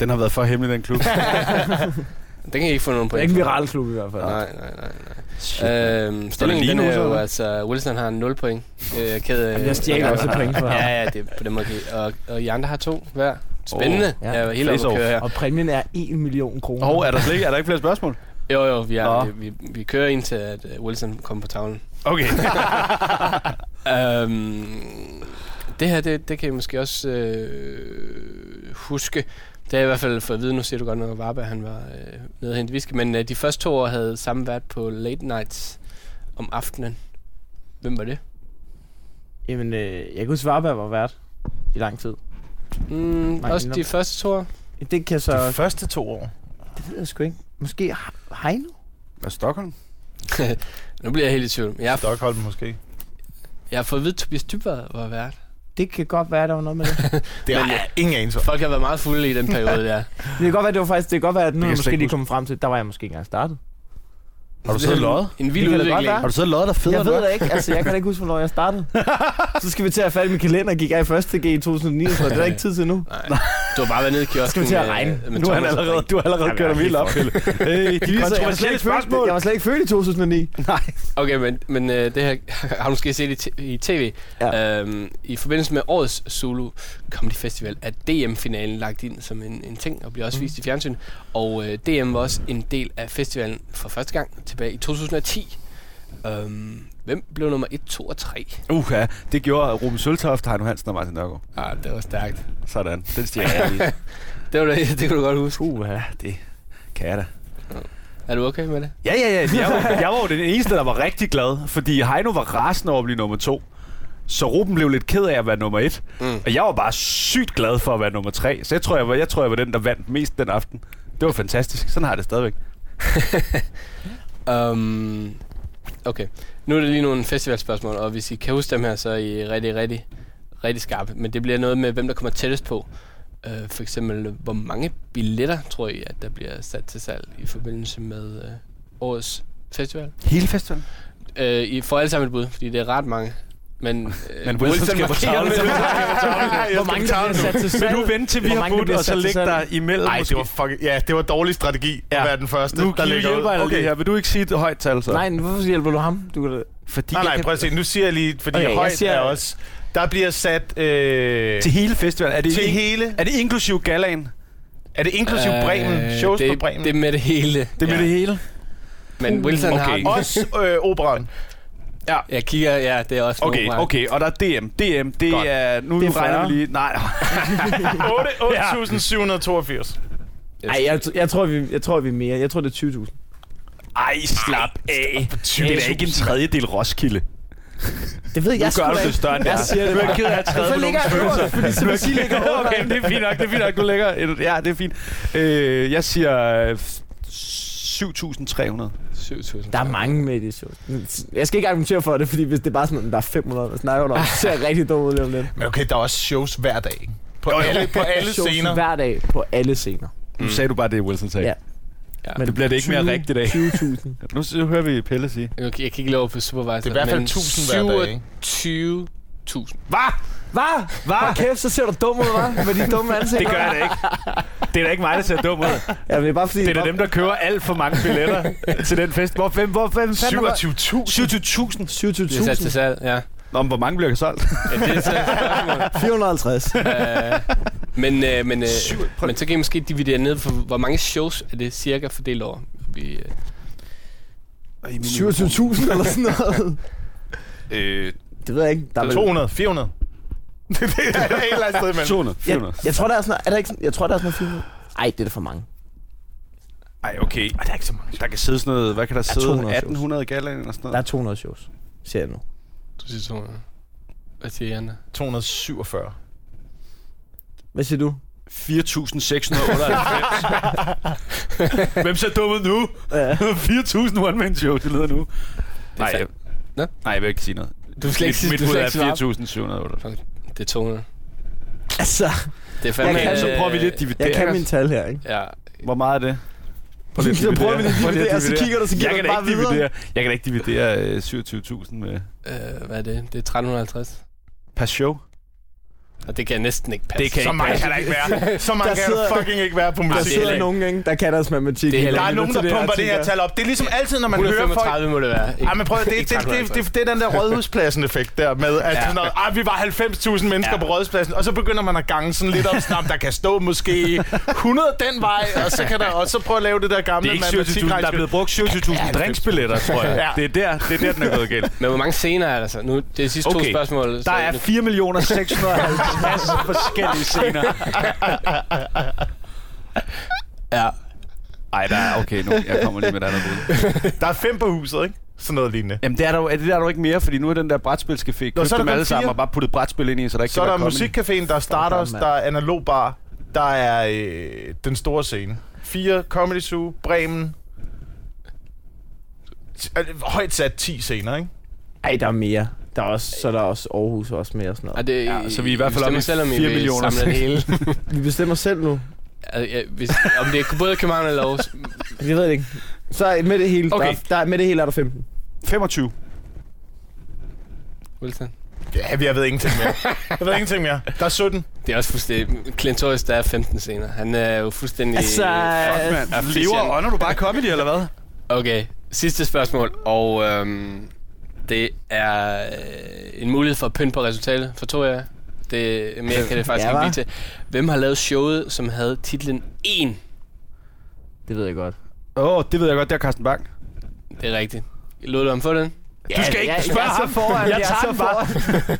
Den har været for hemmelig, den klub. *laughs* Den kan I ikke få nogen Det er point ikke en viral klub i hvert fald. Nej, nej, nej. Shit. nej. Øhm, stillingen den er jo, altså, Wilson har 0 point. Øh, af... Jamen, jeg stjæler også point for ham. Ja, ja, det er på den måde. Og, og I andre har to hver. Spændende. Oh, Oh, ja. Jeg er helt oppe at køre her. Og præmien er 1 million kroner. Og er der, slet ikke, er der ikke flere spørgsmål? Jo, jo, vi, er, vi, vi, vi kører ind til, at øh, Wilson kommer på tavlen. Okay. *laughs* øhm, det her, det, det kan I måske også øh, huske. Det jeg i hvert fald fået at vide, nu siger du godt nok, at Varberg han var øh, nede og hente whisky, men øh, de første to år havde samme vært på late nights om aftenen. Hvem var det? Jamen, øh, jeg kan huske, Varberg var vært i lang tid. Mm, også de første to år. Det kan så... De første to år. Det ved jeg sgu ikke. Måske He- Heino? Hvad Stockholm? *laughs* Nu bliver jeg helt i tvivl. Jeg har, Stockholm måske. jeg har fået at vide, at Tobias Dybvad var vært. Det kan godt være, der var noget med det. *laughs* Det er Men, jeg ingen anelse om. Folk har været meget fulde i den *laughs* periode, der. det kan godt være, det var faktisk... Det kan godt være, at nu er måske lige kommet frem til, der var jeg måske ikke engang startet. Har du siddet løjet? En vild udvikling. Har du siddet og løjet der federe Jeg ved det ikke. Altså, jeg kan da ikke huske, hvornår jeg startede. *laughs* så skal vi til at have fat i min kalender. Gik jeg i første G i 2009, så det er der ikke tid til nu. Nej. Du har bare været nede i kiosken Skal vi til at med- regne? med Nu har han allerede, du har allerede kørt ham er helt op. *laughs* Hey, de var kontroversielle spørgsmål. jeg var slet ikke født i 2009. Okay, men, men øh, det her *laughs* har du måske set i, i tv. Ja. Øhm, I forbindelse med årets Zulu Comedy Festival er DM-finalen lagt ind som en, en ting og bliver også Mm. vist i fjernsyn. Og øh, DM var også en del af festivalen for første gang tilbage i 2010. Øhm, hvem blev nummer 1, 2 og 3? Uh, ja. Det gjorde Ruben Søltoft, Heino Hansen og Martin Nørgaard. Ah, det var stærkt. Sådan. Den stiger *laughs* jeg lige. Det, var det, det kunne du godt huske. Uh, ja, det kan jeg da. Er du okay med det? Ja, ja, ja. Jeg var, jeg var jo den eneste, der var rigtig glad, fordi Heino var rasende over at blive nummer to. Så Ruben blev lidt ked af at være nummer et. Mm. Og jeg var bare sygt glad for at være nummer tre. Så jeg tror, jeg var, jeg tror, jeg var den, der vandt mest den aften. Det var fantastisk. Sådan har jeg det stadigvæk. Um, *laughs* okay. Nu er det lige nogle festivalspørgsmål, og hvis I kan huske dem her, så er I rigtig, rigtig, rigtig skarpe. Men det bliver noget med, hvem der kommer tættest på. Uh, for eksempel, hvor mange billetter tror I, at der bliver sat til salg i forbindelse med uh, årets festival? Hele festivalen? Uh, I får alle sammen et bud, fordi det er ret mange. Men, uh, Men Wilson skal på tavlen. Hvor mange der bliver sat til Vil salg? du vente til vi har der budt, og så salg? dig imellem Nej, det var fucking... Ja, det var dårlig strategi Ja. at være den første, Nu der ligger ud. okay. lige her. Vil du ikke sige et højt tal, så? Nej, men hvorfor hjælper du ham? Du kan fordi Nej, nej, prøv at se. Nu siger jeg lige, fordi Okay, højt siger- er også... Der bliver sat... Øh, Til hele festivalen. Er det, til in- hele... er det inklusiv galaen? Er det inklusiv Bremen? Shows det, på Bremen? Det er med det hele. Det er med Ja. det hele? Men Wilson okay. har. Også øh, operan. Jeg kigger, ja, det er også Okay, opera. okay. Og der er DM. DM, det Godt. er... Nu Det er regner 40. vi lige... Nej, *laughs* 8.782. Nej, jeg, jeg, tror, vi, jeg tror, vi er mere. Jeg tror, det er 20.000. Ej, slap af. Det er da ikke en tredjedel Roskilde. Det ved Nu gør du det større end det Jeg er. siger det Du er ked af at træde på nogens jeg følelser. Fordi Sebastian ligger *laughs* over. Okay, det er fint nok, det er fint nok. Du lægger... Ja, det er fint. Øh, jeg siger... øh, 7.300. 7.000. Der er mange med i det show. Jeg skal ikke argumentere for det, fordi hvis det er bare sådan, der er 500, der snakker om, det ser rigtig dumt ud lige om lidt. Men okay, der er også shows hver dag. På alle, på *laughs* alle Shows scener. hver dag på alle scener. Nu sagde du bare det, Wilson sagde. Ja. Ja. Men Det bliver det ikke mere rigtigt af. 20.000. *laughs* Nu s- hører vi Pelle sige. Jeg, jeg kan ikke love på Supervisor. Det er i hvert fald men 1000 hver dag, ikke? 27.000. Hvad? Hvad? Hvad? Kæft, så ser du dum ud, hva'? Med de dumme ansigter. Det gør jeg da ikke. Det er da ikke mig, der ser dum ud. Ja, men det er bare fordi... Det er da dem, der køber alt for mange billetter til den fest. Hvor, hvem, hvor, hvem fanden var- 27.000. 27.000. Det er sat til salg, ja. Nå, men hvor mange bliver solgt? ja det er så et spørgsmål. 450. Øh, men, øh, men, øh, Syv- men så kan I måske dividere ned for, hvor mange shows er det cirka fordelt over? Vi, øh, 27.000 eller sådan noget. Øh, Det ved jeg ikke. Der er vel- 200. 400. det er et eller andet sted imellem. 200. jeg, 400. jeg tror, der er sådan noget, er der ikke sådan, jeg tror, der er sådan noget 400. Ej, det er da for mange. Ej, okay. Ej, det er ikke så mange. Der kan sidde sådan noget, hvad kan der sidde? 200 shows. 1800 i galaen eller sådan Der er noget? 200 shows, ser jeg nu. du siger 200. Hvad siger Janne? 247. Hvad siger du? 4.698. *laughs* Hvem ser dum ud nu? Ja. 4.000 one-man show, det lyder nu. Nej, jeg, Nå? nej, jeg vil ikke sige noget. Du skal ikke sige, mit du skal er ikke svare. 4.708. Det er 200. Altså, Det er fandme... Jeg kan- Så prøver vi lidt øh, dividere. jeg kan mine tal her, ikke? Ja, Hvor meget er det? Så prøver vi Prøv lige dividere, at så kigger du, så giver jeg kan bare ikke videre. dividere. Jeg kan da ikke dividere øh, 27.000 med øh, hvad er det? Det er 1350. per show. Og det kan næsten ikke passe. Det kan Så ikke mange passe. kan der ikke være. Så *laughs* mange Der kan sidder- der fucking ikke være på Der musik. det er sidder nogen, ikke, der kan deres matematik. Det er Der er nogen, der pumper det her tal op. Det er ligesom altid, når man hører folk... 135 må det være. Ikke, Ej, men prøv at, det, det, det, det, 1350. det, er den der rådhuspladsen-effekt der med, at ja. sådan noget, ah, vi var 90.000 mennesker Ja. på rådhuspladsen, og så begynder man at gange sådan lidt op, snart, der kan stå måske 100 den vej, og så kan der også prøve at lave det der gamle Det er ikke 27.000, der er blevet brugt 27.000 drinksbilletter, tror jeg. Det er der, det er der, den er gået galt. Men hvor mange scener er der så? Nu, det er de sidste to spørgsmål. Der er nu- 4 millioner 650 forskellige scener. Ja. Ej, der er okay nu. Jeg kommer lige med et andet bud. Der er fem på huset, ikke? Sådan noget lignende. Jamen, det er der, jo- er det der er der jo ikke mere, fordi nu er den der brætspilscafé købt så er der dem alle sammen og bare puttet brætspil ind i, så der ikke Så er kan der være comedy. musikcaféen, der er Stardust, der er Analog Bar, der er øh, den store scene. Fire Comedy Zoo, Bremen. Øh, Højt sat 10 scener, ikke? Ej, der er mere. Der er også, så er der også Aarhus også mere og sådan Og noget. det, Ja, så vi er i hvert fald oppe i om I 4 vil millioner samle det hele. *laughs* Vi bestemmer selv nu. Altså, ja, hvis, om det er både København eller Aarhus. Jeg ved det ikke. Så med det hele, Okay. der, der, med det hele er der 15. 25. Wilson. Ja, jeg ved ingenting mere. Jeg ved ingenting mere. Der er 17. Det er også fuldstændig... Clintoris, der er 15 scener. Han er jo fuldstændig... Altså, Fuck, mand. Lever og ånder du bare comedy, eller hvad? Okay, sidste spørgsmål. Og øhm, det er øh, en mulighed for at pynte på resultatet for to af. Det, mere kan det *laughs* faktisk Ja, ikke blive til. Hvem har lavet showet, som havde titlen 1? Det ved jeg godt. Åh, oh, det ved jeg godt, det er Carsten Bang. Det er rigtigt. Lod du ham få den? Du skal ikke spørge jeg er ham. foran, Jeg jeg, tager er den så bare.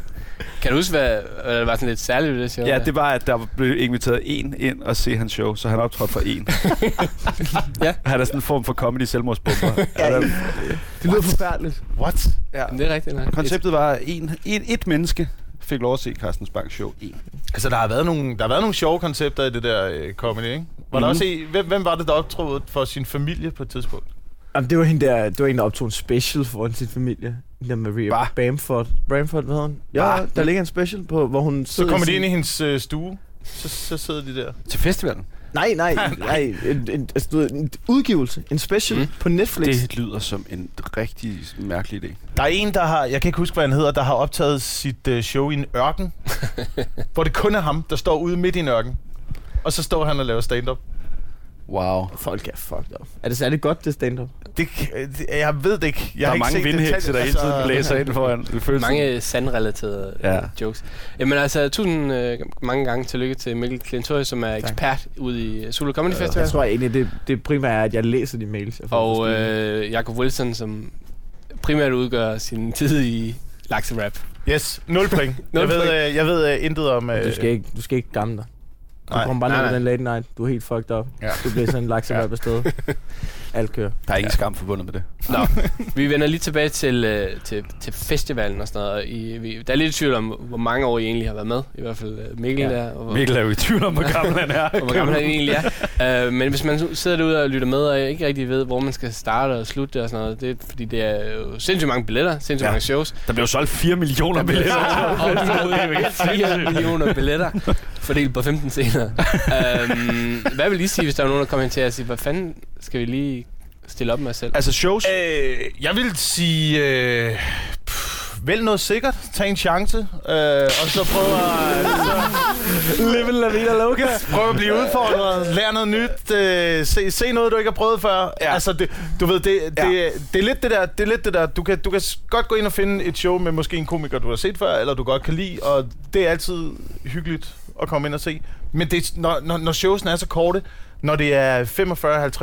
Kan du huske, hvad, hvad der var sådan lidt særligt ved det show? Ja, det var, at der blev inviteret en ind og se hans show, så han optrådte for en. *laughs* Ja. Han er sådan en form for comedy selvmordsbomber. *laughs* Ja, det lyder forfærdeligt. What? ja. Men det er rigtigt. Nej. Konceptet var, at en, en, et menneske fik lov at se Carsten Bangs show en. Altså, der har været nogle, der har været nogle sjove koncepter i det der øh, comedy, ikke? Var der Mhm. også en, hvem, hvem var det, der optrådte for sin familie på et tidspunkt? Jamen, det var hende der, det var en, der optog en special for sin familie. Der Maria Hva? Bamford. Bamford, hvad hedder hun? Ja, Hva? der ligger en special på, hvor hun Så kommer de sin- ind i hendes øh, stue, så, så sidder de der. Til festivalen. Nej, *laughs* nej, nej. En, en, altså, du ved, en udgivelse. En special mm. på Netflix. Det lyder som en rigtig mærkelig idé. Der er en, der har, jeg kan ikke huske, hvad han hedder, der har optaget sit øh, show i en ørken, *laughs* hvor det kun er ham, der står ude midt i en ørken. Og så står han og laver stand-up. Wow. Folk er fucked up. Er det særlig godt, det stand-up? Det, det, jeg ved det ikke. Jeg Der har er ikke mange set det vindhækse, der hele tiden Altså, blæser ind foran. *laughs* Det føles Mange sandrelaterede Ja. ja. jokes. Jamen altså, tusind øh, mange gange tillykke til Mikkel Klintorius, som er ekspert ude i Zulu Comedy Festival. Jeg tror egentlig, det, det primære er, at jeg læser de mails. Jeg får Og øh, Jacob Wilson, som primært udgør sin tid i lakserap. Yes, nul point. *laughs* Nul jeg, ved, øh, jeg ved øh, intet om... Øh, du, skal ikke, du skal ikke gamme dig. Du Nej. kommer bare ned Nej, med nej. den late night. Du er helt fucked up. Ja. Du bliver sådan en lakseværp af sted. *laughs* Alt kører. Der er ingen skam forbundet med det. Nå, vi vender lige tilbage til, øh, til, til festivalen og sådan noget. og I, vi, der er lidt i tvivl om, hvor mange år I egentlig har været med. I hvert fald øh, Mikkel Ja. der. Og, Mikkel er jo i tvivl om, hvor *laughs* gammel han er. og hvor gammel han egentlig er. Uh, men hvis man sidder derude og lytter med, og ikke rigtig ved, hvor man skal starte og slutte og sådan noget, det er fordi, det er jo sindssygt mange billetter, sindssygt Ja. mange shows. Der blev solgt 4 *laughs* millioner billetter. og de er 4 millioner billetter fordelt på 15 scener. um, hvad vil I sige, hvis der er nogen, der kommer hen til og siger, hvad fanden skal vi lige stille op med os selv? altså shows. Øh, jeg vil sige... Øh, pff, vælg noget sikkert. Tag en chance. Øh, og så prøv at, *laughs* Living la vida loca. prøv at blive udfordret. Lær noget nyt. Øh, se, se noget, du ikke har prøvet før. Ja. Altså, det, du ved, det, det, Ja. det, er lidt det der. Det er lidt det der. Du kan, du kan godt gå ind og finde et show med måske en komiker, du har set før, eller du godt kan lide, og det er altid hyggeligt at komme ind og se. Men det, når, når, når showsene er så korte, når det er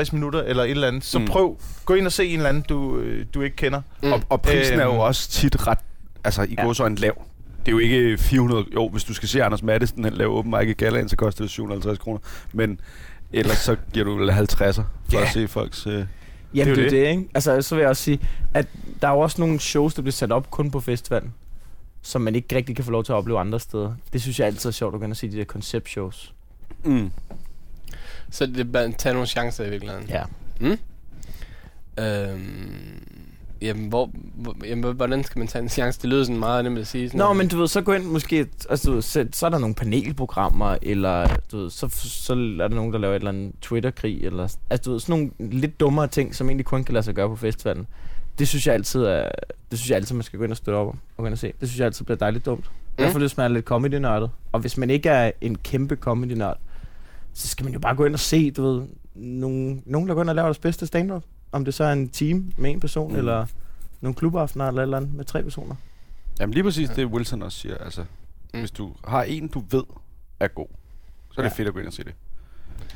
45-50 minutter eller et eller andet, så Mm. prøv, gå ind og se en eller anden, du, øh, du ikke kender. Mm. Og, og prisen er jo Øhm. også tit ret, altså i Ja. ja. en lav. Det er jo ikke 400, jo, hvis du skal se Anders Madsen, han laver åben mic i Gallaen, så koster det 750 kroner. Men ellers så giver du vel 50'er for Ja. at se folks... Øh, Jamen, Det er er det. det, ikke? Altså, så vil jeg også sige, at der er jo også nogle shows, der bliver sat op kun på festivalen, som man ikke rigtig kan få lov til at opleve andre steder. Det synes jeg altid er sjovt at gå ind og se de der konceptshows. mm. Så det er bare at tage nogle chancer i virkeligheden. Ja. Øhm, jamen, hvor, hvor, jamen, hvordan skal man tage en chance? Det lyder sådan meget nemt at sige. Sådan Nå, noget. men du ved, så gå ind måske, altså, du ved, så, så er der nogle panelprogrammer, eller du ved, så, så er der nogen, der laver et eller andet Twitter-krig, eller, altså du ved, sådan nogle lidt dummere ting, som egentlig kun kan lade sig gøre på festivalen. Det synes jeg altid er, det synes jeg altid, man skal gå ind og støtte op om, og gå ind og se. Det synes jeg altid bliver dejligt dumt. I hvert fald, hvis man er lidt comedy-nørdet. Og hvis man ikke er en kæmpe comedy-nørd, så skal man jo bare gå ind og se, du ved, nogen, nogen der går ind og laver deres bedste stand-up. Om det så er en team med en person, Mm. mm. eller nogle klubaftener eller eller andet med tre personer. Jamen lige præcis det, Wilson også siger. Altså, Mm. mm. hvis du har en, du ved er god, så er det Ja. fedt at gå ind og se det.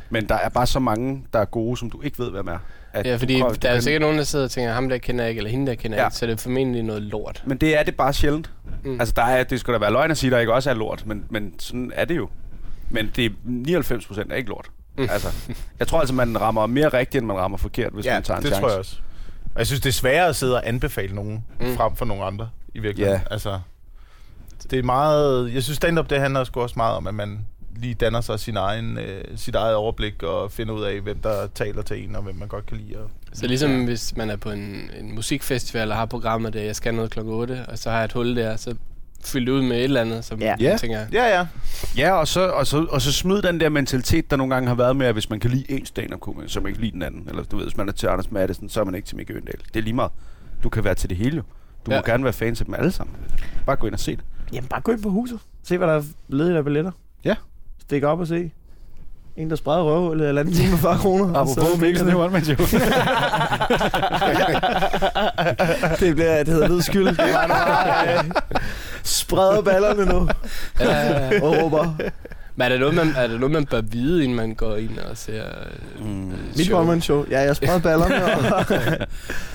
Men der er bare så mange, der er gode, som du ikke ved, hvem er. At Ja, fordi prøver- der er jo sikkert nogen, der sidder og tænker, ham der kender jeg ikke, eller hende der kender jeg Ja. ikke, så det er formentlig noget lort. Men det er det bare sjældent. Mm. Altså, der er, det skulle da være løgn at sige, der ikke også er lort, men, men sådan er det jo. Men det er 99 procent er ikke lort. Mm. Altså, jeg tror altså, man rammer mere rigtigt, end man rammer forkert, hvis ja, man tager en det chance. tror jeg også. Og jeg synes, det er sværere at sidde og anbefale nogen Mm. frem for nogle andre, i virkeligheden. Ja. Altså, det er meget... Jeg synes, stand-up, det handler sgu også meget om, at man lige danner sig sin egen, øh, sit eget overblik og finder ud af, hvem der taler til en, og hvem man godt kan lide. Og, Så ligesom hvis man er på en, en musikfestival og har programmet der, jeg skal noget klokken 8, og så har jeg et hul der, så fyld det ud med et eller andet, som Ja. jeg tænker, ja, ja. Ja, og så, og, så, og så smid den der mentalitet, der nogle gange har været med, at hvis man kan lide en stand-up komiker, så man ikke lide den anden. Eller du ved, hvis man er til Anders Madsen, så er man ikke til Mikke Øndal. Det er lige meget. Du kan være til det hele jo. Du Ja. må gerne være fan til dem alle sammen. Bare gå ind og se det. Jamen, bare gå ind på huset. Se, hvad der er ledigt af billetter. Ja. Stik op og se. En, der spreder røv, eller andet time for 40 kroner. *laughs* Apropos Mikkelsen, det var man jo. det, bliver, det hedder hvid skyld. Det var bare, øh, spreder ballerne nu. ja, *laughs* Og råber. men er det, noget, man, er det noget, man bør vide, inden man går ind og ser øh, Mm. Mit show? one show. Ja, jeg spreder ballerne. Og *laughs*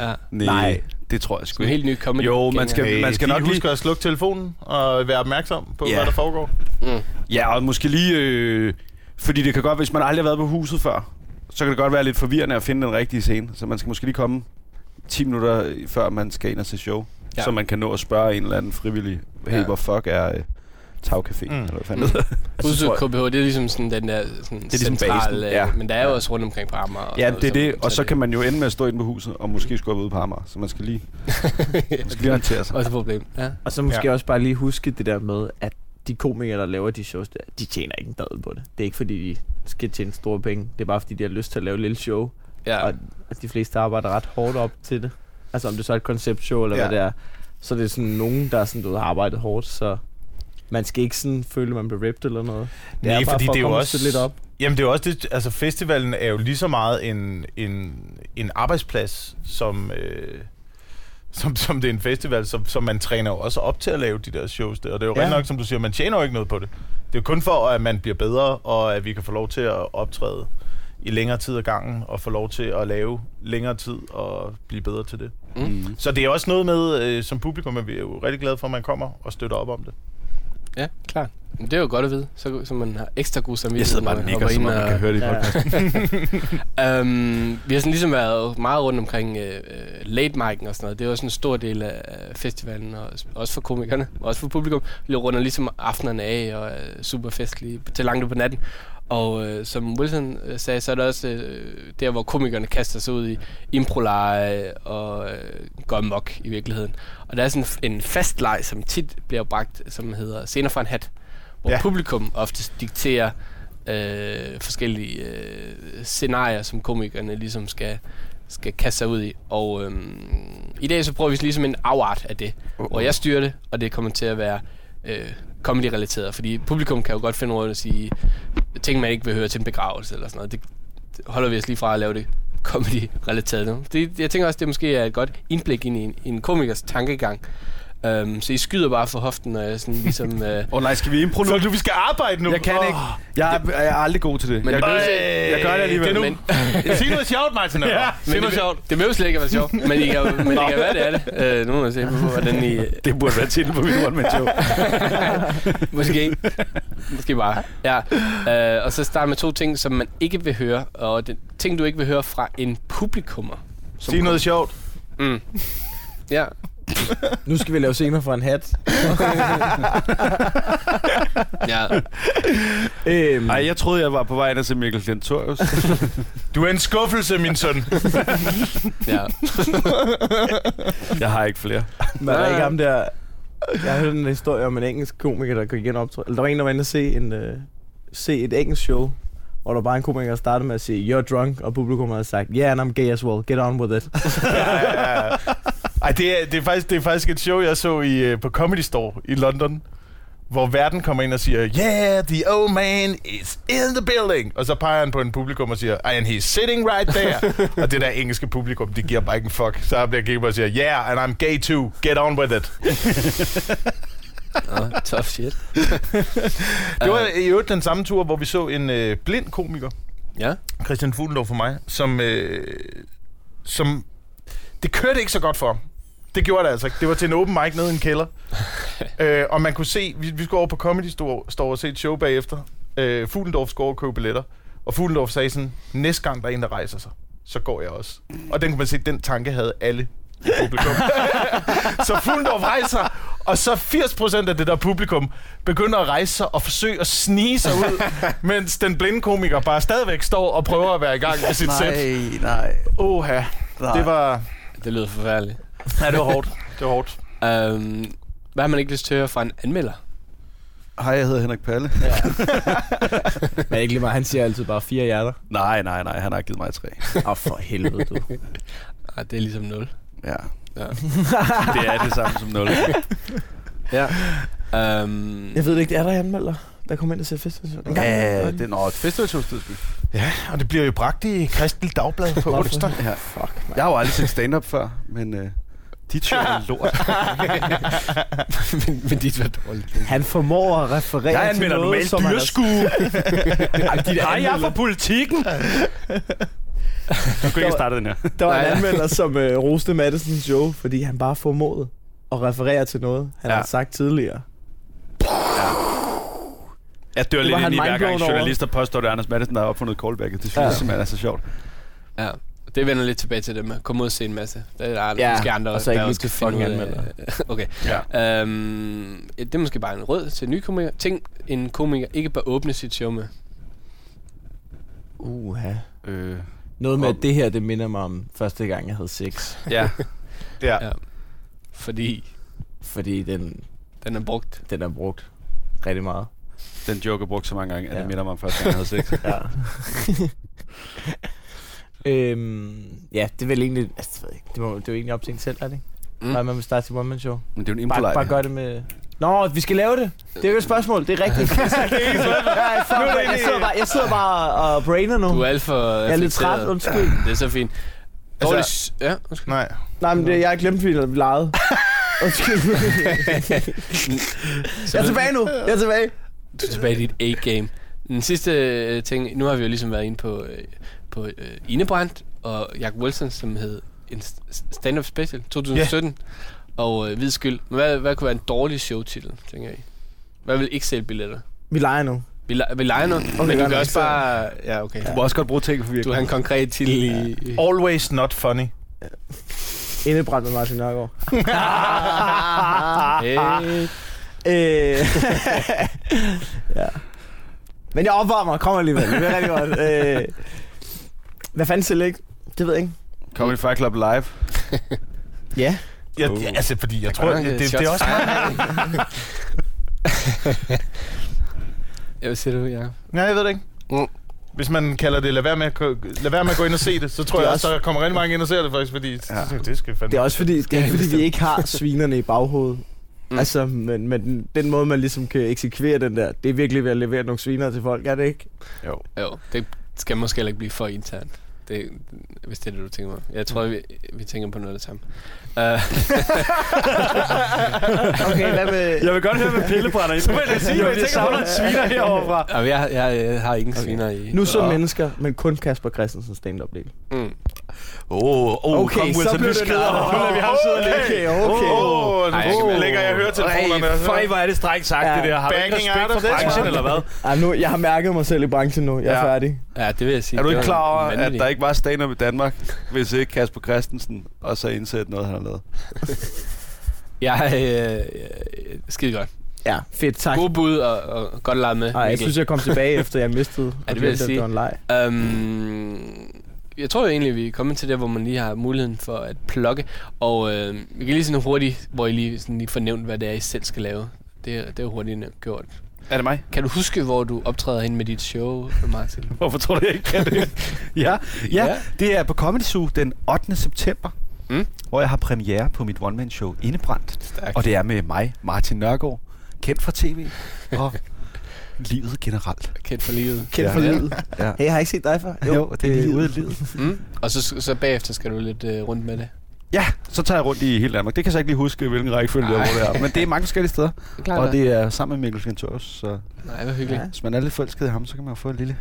Ja. Nej, Nej. det tror jeg sgu ikke. helt ny comedy Jo, man skal- man skal nok huske at slukke telefonen og være opmærksom på, Ja. hvad der foregår. Mm. Ja, og måske lige... Øh, fordi det kan godt, hvis man aldrig har været på huset før, så kan det godt være lidt forvirrende at finde den rigtige scene. Så man skal måske lige komme 10 minutter øh, før man skal ind og se show. Ja. Ja. Så man kan nå at spørge en eller anden frivillig, hey, Ja. ja. hvor fuck er øh, Tagcafé? Mm. Mm. Eller hvad fanden det hedder. *laughs* Huset KBH, det er ligesom sådan den der sådan det er ligesom centrale, basen, ja. men der er jo også rundt omkring på Amager. og Ja, det er det. Og så kan man jo ende med at stå inde på huset, og måske skubbe ud på Amager. Så man skal lige, *laughs* man skal lige orientere sig. Også et problem. Ja. Og så måske Ja. ja. også bare lige huske det der med, at de komikere, der laver de shows der, de tjener ikke en dadel på det. Det er ikke fordi, de skal tjene store penge. Det er bare fordi, de har lyst til at lave et lille show. ja. Og de fleste arbejder ret hårdt op til det. Altså om det så er et konceptshow eller Ja. hvad det er. Så det er sådan nogen, der er sådan, du har arbejdet hårdt, så man skal ikke sådan føle, at man bliver ripped eller noget. Det Nej, er bare fordi for det er jo også- lidt op. Jamen det er også det, altså festivalen er jo lige så meget en, en, en arbejdsplads, som, øh, som, som det er en festival, som, som man træner jo også op til at lave de der shows der. Og det er jo Ja. ja. nok, som du siger, man tjener jo ikke noget på det. Det er jo kun for, at man bliver bedre, og at vi kan få lov til at optræde i længere tid ad gangen, og få lov til at lave længere tid og blive bedre til det. Mm. Så det er også noget med, øh, som publikum, at vi er jo rigtig glade for, at man kommer og støtter op om det. Ja, klart. Men det er jo godt at vide, så, så man har ekstra god samvittighed. Jeg sidder bare og man nikker, ind man kan høre det i Ja. podcasten. Um, *laughs* vi har sådan ligesom været meget rundt omkring uh, late mic'en og sådan noget. Det er også en stor del af festivalen, og også for komikerne, og også for publikum. Vi runder ligesom aftenerne af og er super festlige til langt på natten. Og uh, som Wilson uh, sagde, så er det også uh, der, hvor komikerne kaster sig ud i improleje og uh, går mok i virkeligheden. Og der er sådan en fast leg, som tit bliver bragt, som hedder Scener fra en hat, hvor Ja. publikum oftest dikterer øh, forskellige øh, scenarier, som komikerne ligesom skal, skal kaste sig ud i. Og øhm, i dag så prøver vi ligesom en afart af det, Uh-oh. hvor jeg styrer det, og det kommer til at være øh, comedy-relateret. Fordi publikum kan jo godt finde råd at sige ting, man ikke vil høre til en begravelse eller sådan noget. Det, det holder vi os lige fra at lave det comedy-relateret nu. Det, jeg tænker også, det måske er et godt indblik ind i en, i en komikers tankegang. Um, så I skyder bare for hoften, og jeg sådan ligesom... *laughs* Øh, Åh oh, nej, skal vi impro nu? Så du, vi skal arbejde nu. Jeg kan Åh. ikke. Jeg er, jeg er aldrig god til det. Men jeg, det Øh, jeg gør det alligevel. Det er men, nu. *laughs* Sig noget sjovt, Martin. Ja, Sig noget sjovt. Det behøver slet ikke at være sjovt, *laughs* men det kan, men det kan være, det er det. Øh, nu må jeg se på, hvordan I... det burde være titlen på mit one man show. Måske. Måske bare. Ja. Øh, og så starte med to ting, som man ikke vil høre, og det, ting, du ikke vil høre fra en publikummer. Sig noget sjovt. Mm. Ja. Nu skal vi lave scener for en hat. ja. Øhm, Ej, jeg troede, jeg var på vej ind og se Mikkel Klentorius. Du er en skuffelse, min søn. ja. jeg har ikke flere. var der ikke ham der... Jeg hørte en historie om en engelsk komiker, der gik igen optræde. Eller der var en, der var inde og se, en, uh, se et engelsk show, hvor der var en komiker, der startede med at sige, you're drunk, og publikum havde sagt, yeah, and I'm gay as well, get on with it. ja, ja, ja. Ej, det er, det, er faktisk, det er faktisk et show, jeg så i, øh, på Comedy Store i London, hvor verden kommer ind og siger, yeah, the old man is in the building. Og så peger han på en publikum og siger, and he's sitting right there. og det der engelske publikum, det giver bare ikke en fuck. Så bliver på og siger, yeah, and I'm gay too, get on with it. Oh, tough shit. Det var i øvrigt den samme tur, hvor vi så en øh, blind komiker, Ja. Christian Fuglendorf for mig, som, øh, som... Det kørte ikke så godt for ham. Det gjorde det altså. Det var til en open mic nede i en kælder. *laughs* øh, og man kunne se... Vi, vi skulle over på Comedy Store, Store og se et show bagefter. Øh, Fuglendorf skulle over og købe billetter. Og Fuglendorf sagde sådan, næste gang der er en, der rejser sig, så går jeg også. Og den kunne man se, den tanke havde alle i publikum. *laughs* så Fuglendorf rejser, og så 80% af det der publikum begynder at rejse sig og forsøge at snige sig ud, *laughs* mens den blinde komiker bare stadigvæk står og prøver at være i gang med sit sæt. nej. Oha, det var, Det lyder forfærdeligt. Ja, det var hårdt. *laughs* Det var hårdt. Um, hvad har man ikke lyst til at høre fra en anmelder? Hej, jeg hedder Henrik Palle. *laughs* Men ikke lige meget, han siger altid bare fire hjerter. Nej, nej, nej, han har givet mig tre. Åh, oh, for helvede, du. Ah, det er ligesom nul. Ja. Ja. *laughs* Det er det samme som nul. ja. Um, Jeg ved det ikke, er der anmelder, der kommer ind og ser festival? En gang. Ja, det er et festivalshowstid. Ja, og det bliver jo bragt i Kristel Dagblad på onsdag. Ja. Fuck, man. Jeg har jo aldrig set stand-up før, men øh, de tror er lort. *laughs* men, men dit var dårligt. Han formår at referere Jeg til noget, normalt som han dyrskue. *laughs* Ej, der Nej, jeg er fra politikken. Du kan ikke starte den her. Der var en anmelder, som øh, roste Madisons show, fordi han bare formåede at referere til noget, han Ja. har sagt tidligere. Jeg dør Det lidt ind han i, hver gang journalister påstår, at det er Anders Madsen, der har opfundet callbacket. Det synes Ja. jeg simpelthen er så sjovt. Ja. Det vender lidt tilbage til det med at komme ud og se en masse. Der er Ja, måske andre, og så ikke der lige til skal finde fucking ud af- *laughs* okay. Ja. Um, det er måske bare en rød til nye komikere. Ting, en komiker ikke bør åbne sit show med. Uha. Øh, Noget med, at det her, det minder mig om første gang, jeg havde sex. ja. *laughs* Ja. Ja. Fordi Fordi den, den er brugt. den er brugt rigtig meget. Den joke er brugt så mange gange, at Ja. det minder mig om første gang, jeg havde sex. *laughs* Ja. Øhm, ja, det er vel egentlig... Altså, jeg ved ikke, det, må, det er jo egentlig op til en selv, er det ikke? Mm. Bare man vil starte til one-man show. Men det er jo en Bare, impolite. bare gør det med... Nå, vi skal lave det. Det er jo et spørgsmål, det er rigtigt. *laughs* det er ikke jeg, jeg, sidder bare, jeg sidder bare og brainer nu. Du er alt for jeg er lidt træt, undskyld. Det er så fint. Dårlig... Altså, ja, undskyld. Nej. Nej, men det, jeg har glemt, fordi vi legede. *laughs* Undskyld. jeg er tilbage nu. Jeg er tilbage. Du er tilbage i dit A-game. Den sidste øh, ting, nu har vi jo ligesom været ine på, øh, på øh, Inebrandt og Jack Wilson, som hed en st- stand-up special 2017. Og øh, hvid skyld. Men hvad, hvad kunne være en dårlig showtitel, tænker jeg? Hvad vil ikke sælge billetter? Vi leger nu. Vi, le- vi leger nu, okay, men du kan også så- bare... Ja, okay. Du må også godt bruge ting for Du har en konkret titel i... i Always not funny. *laughs* Indebrændt med Martin Nørgaard. *laughs* Hey. Øh, *laughs* ja. Men jeg opvarmer, kommer alligevel. Det er rigtig godt. Øh, hvad fanden til ikke? Det ved jeg ikke. Comedy Fight Club live. *laughs* Ja. Ja, Uh. altså, fordi jeg tror, Mange det, det, det er også meget... Ja, hvad siger du, ja? Nej, jeg ved det ikke. Mm. Hvis man kalder det, lad være, med at, gå- lad være med at gå ind og se det, så tror Det jeg også- der kommer rigtig mange ind og ser det faktisk, fordi ja. Det skal fandme... Det er også fordi, det er fordi vi ikke har svinerne i baghovedet. Mm. Mm. Altså, men, men den, den måde, man ligesom kan eksekvere den der, det er virkelig ved at levere nogle sviner til folk, er det ikke? Jo. Jo, det skal måske heller ikke blive for internt. Det, hvis det er det, du tænker mig. Jeg tror, vi, vi tænker på noget af det samme. Uh, *laughs* Okay, hvad med... Jeg vil godt høre, hvad Pille brænder ind. Så vil jeg sige, det jeg savner en sviner herovre fra. og jeg, jeg, jeg har ingen okay. sviner i. Nu så Og- mennesker, men kun Kasper Christensen stand-up del. Mm. Åh, oh, oh, Okay, kom så blev det ned. Vi ham sidde og ligge. Okay, okay. Åh, oh, Ej, jeg nu skal- lægger jeg høretelefonerne. og så- Føj, hvor er det strengt sagt, Ja. det der. Har du ikke respekt for branchen, det er eller hvad? Ej, nu, jeg har mærket mig selv i branchen nu. Jeg er Ja. færdig. Ja, det vil jeg sige. Er du ikke klar over, at der ikke var stand-up i Danmark, hvis ikke Kasper Christensen også har indsat noget, han har lavet? *laughs* Jeg er øh, skide godt. Ja, fedt, tak. God bud og, og godt leget med. Ej, jeg synes, jeg kom tilbage, efter jeg mistede. *laughs* Ja, det vil jeg og sige. Det var en leg. Øhm, jeg tror jo egentlig, vi er kommet til der, hvor man lige har muligheden for at plukke. Og øh, vi kan lige sådan hurtigt, hvor I lige, sådan lige får nævnt, hvad det er, I selv skal lave. Det, er- det er jo hurtigt gjort. Er det mig? Kan du huske, hvor du optræder hen med dit show, Martin? *laughs* Hvorfor tror du, jeg ikke kan det? *laughs* ja, ja, det er på Comedy Zoo den 8. september, Mm. hvor jeg har premiere på mit one-man-show Indebrændt. Stærkt. Og det er med mig, Martin Nørgaard, kendt fra tv og *laughs* livet generelt. Kendt for livet. Kendt Ja. for livet. Ja. Hey, jeg har ikke set dig før. Jo, det er ude i livet. Mm. Og så, så bagefter skal du lidt øh, rundt med det. Ja, så tager jeg rundt i hele Danmark. Det kan jeg så ikke lige huske, hvilken rækkefølge det er. Men det er mange forskellige steder. Klart, Og det er sammen med Mikkel Skantorius, så Nej, hvor hyggeligt. Ja. hvis man er lidt forelsket i ham, så kan man jo få en lille,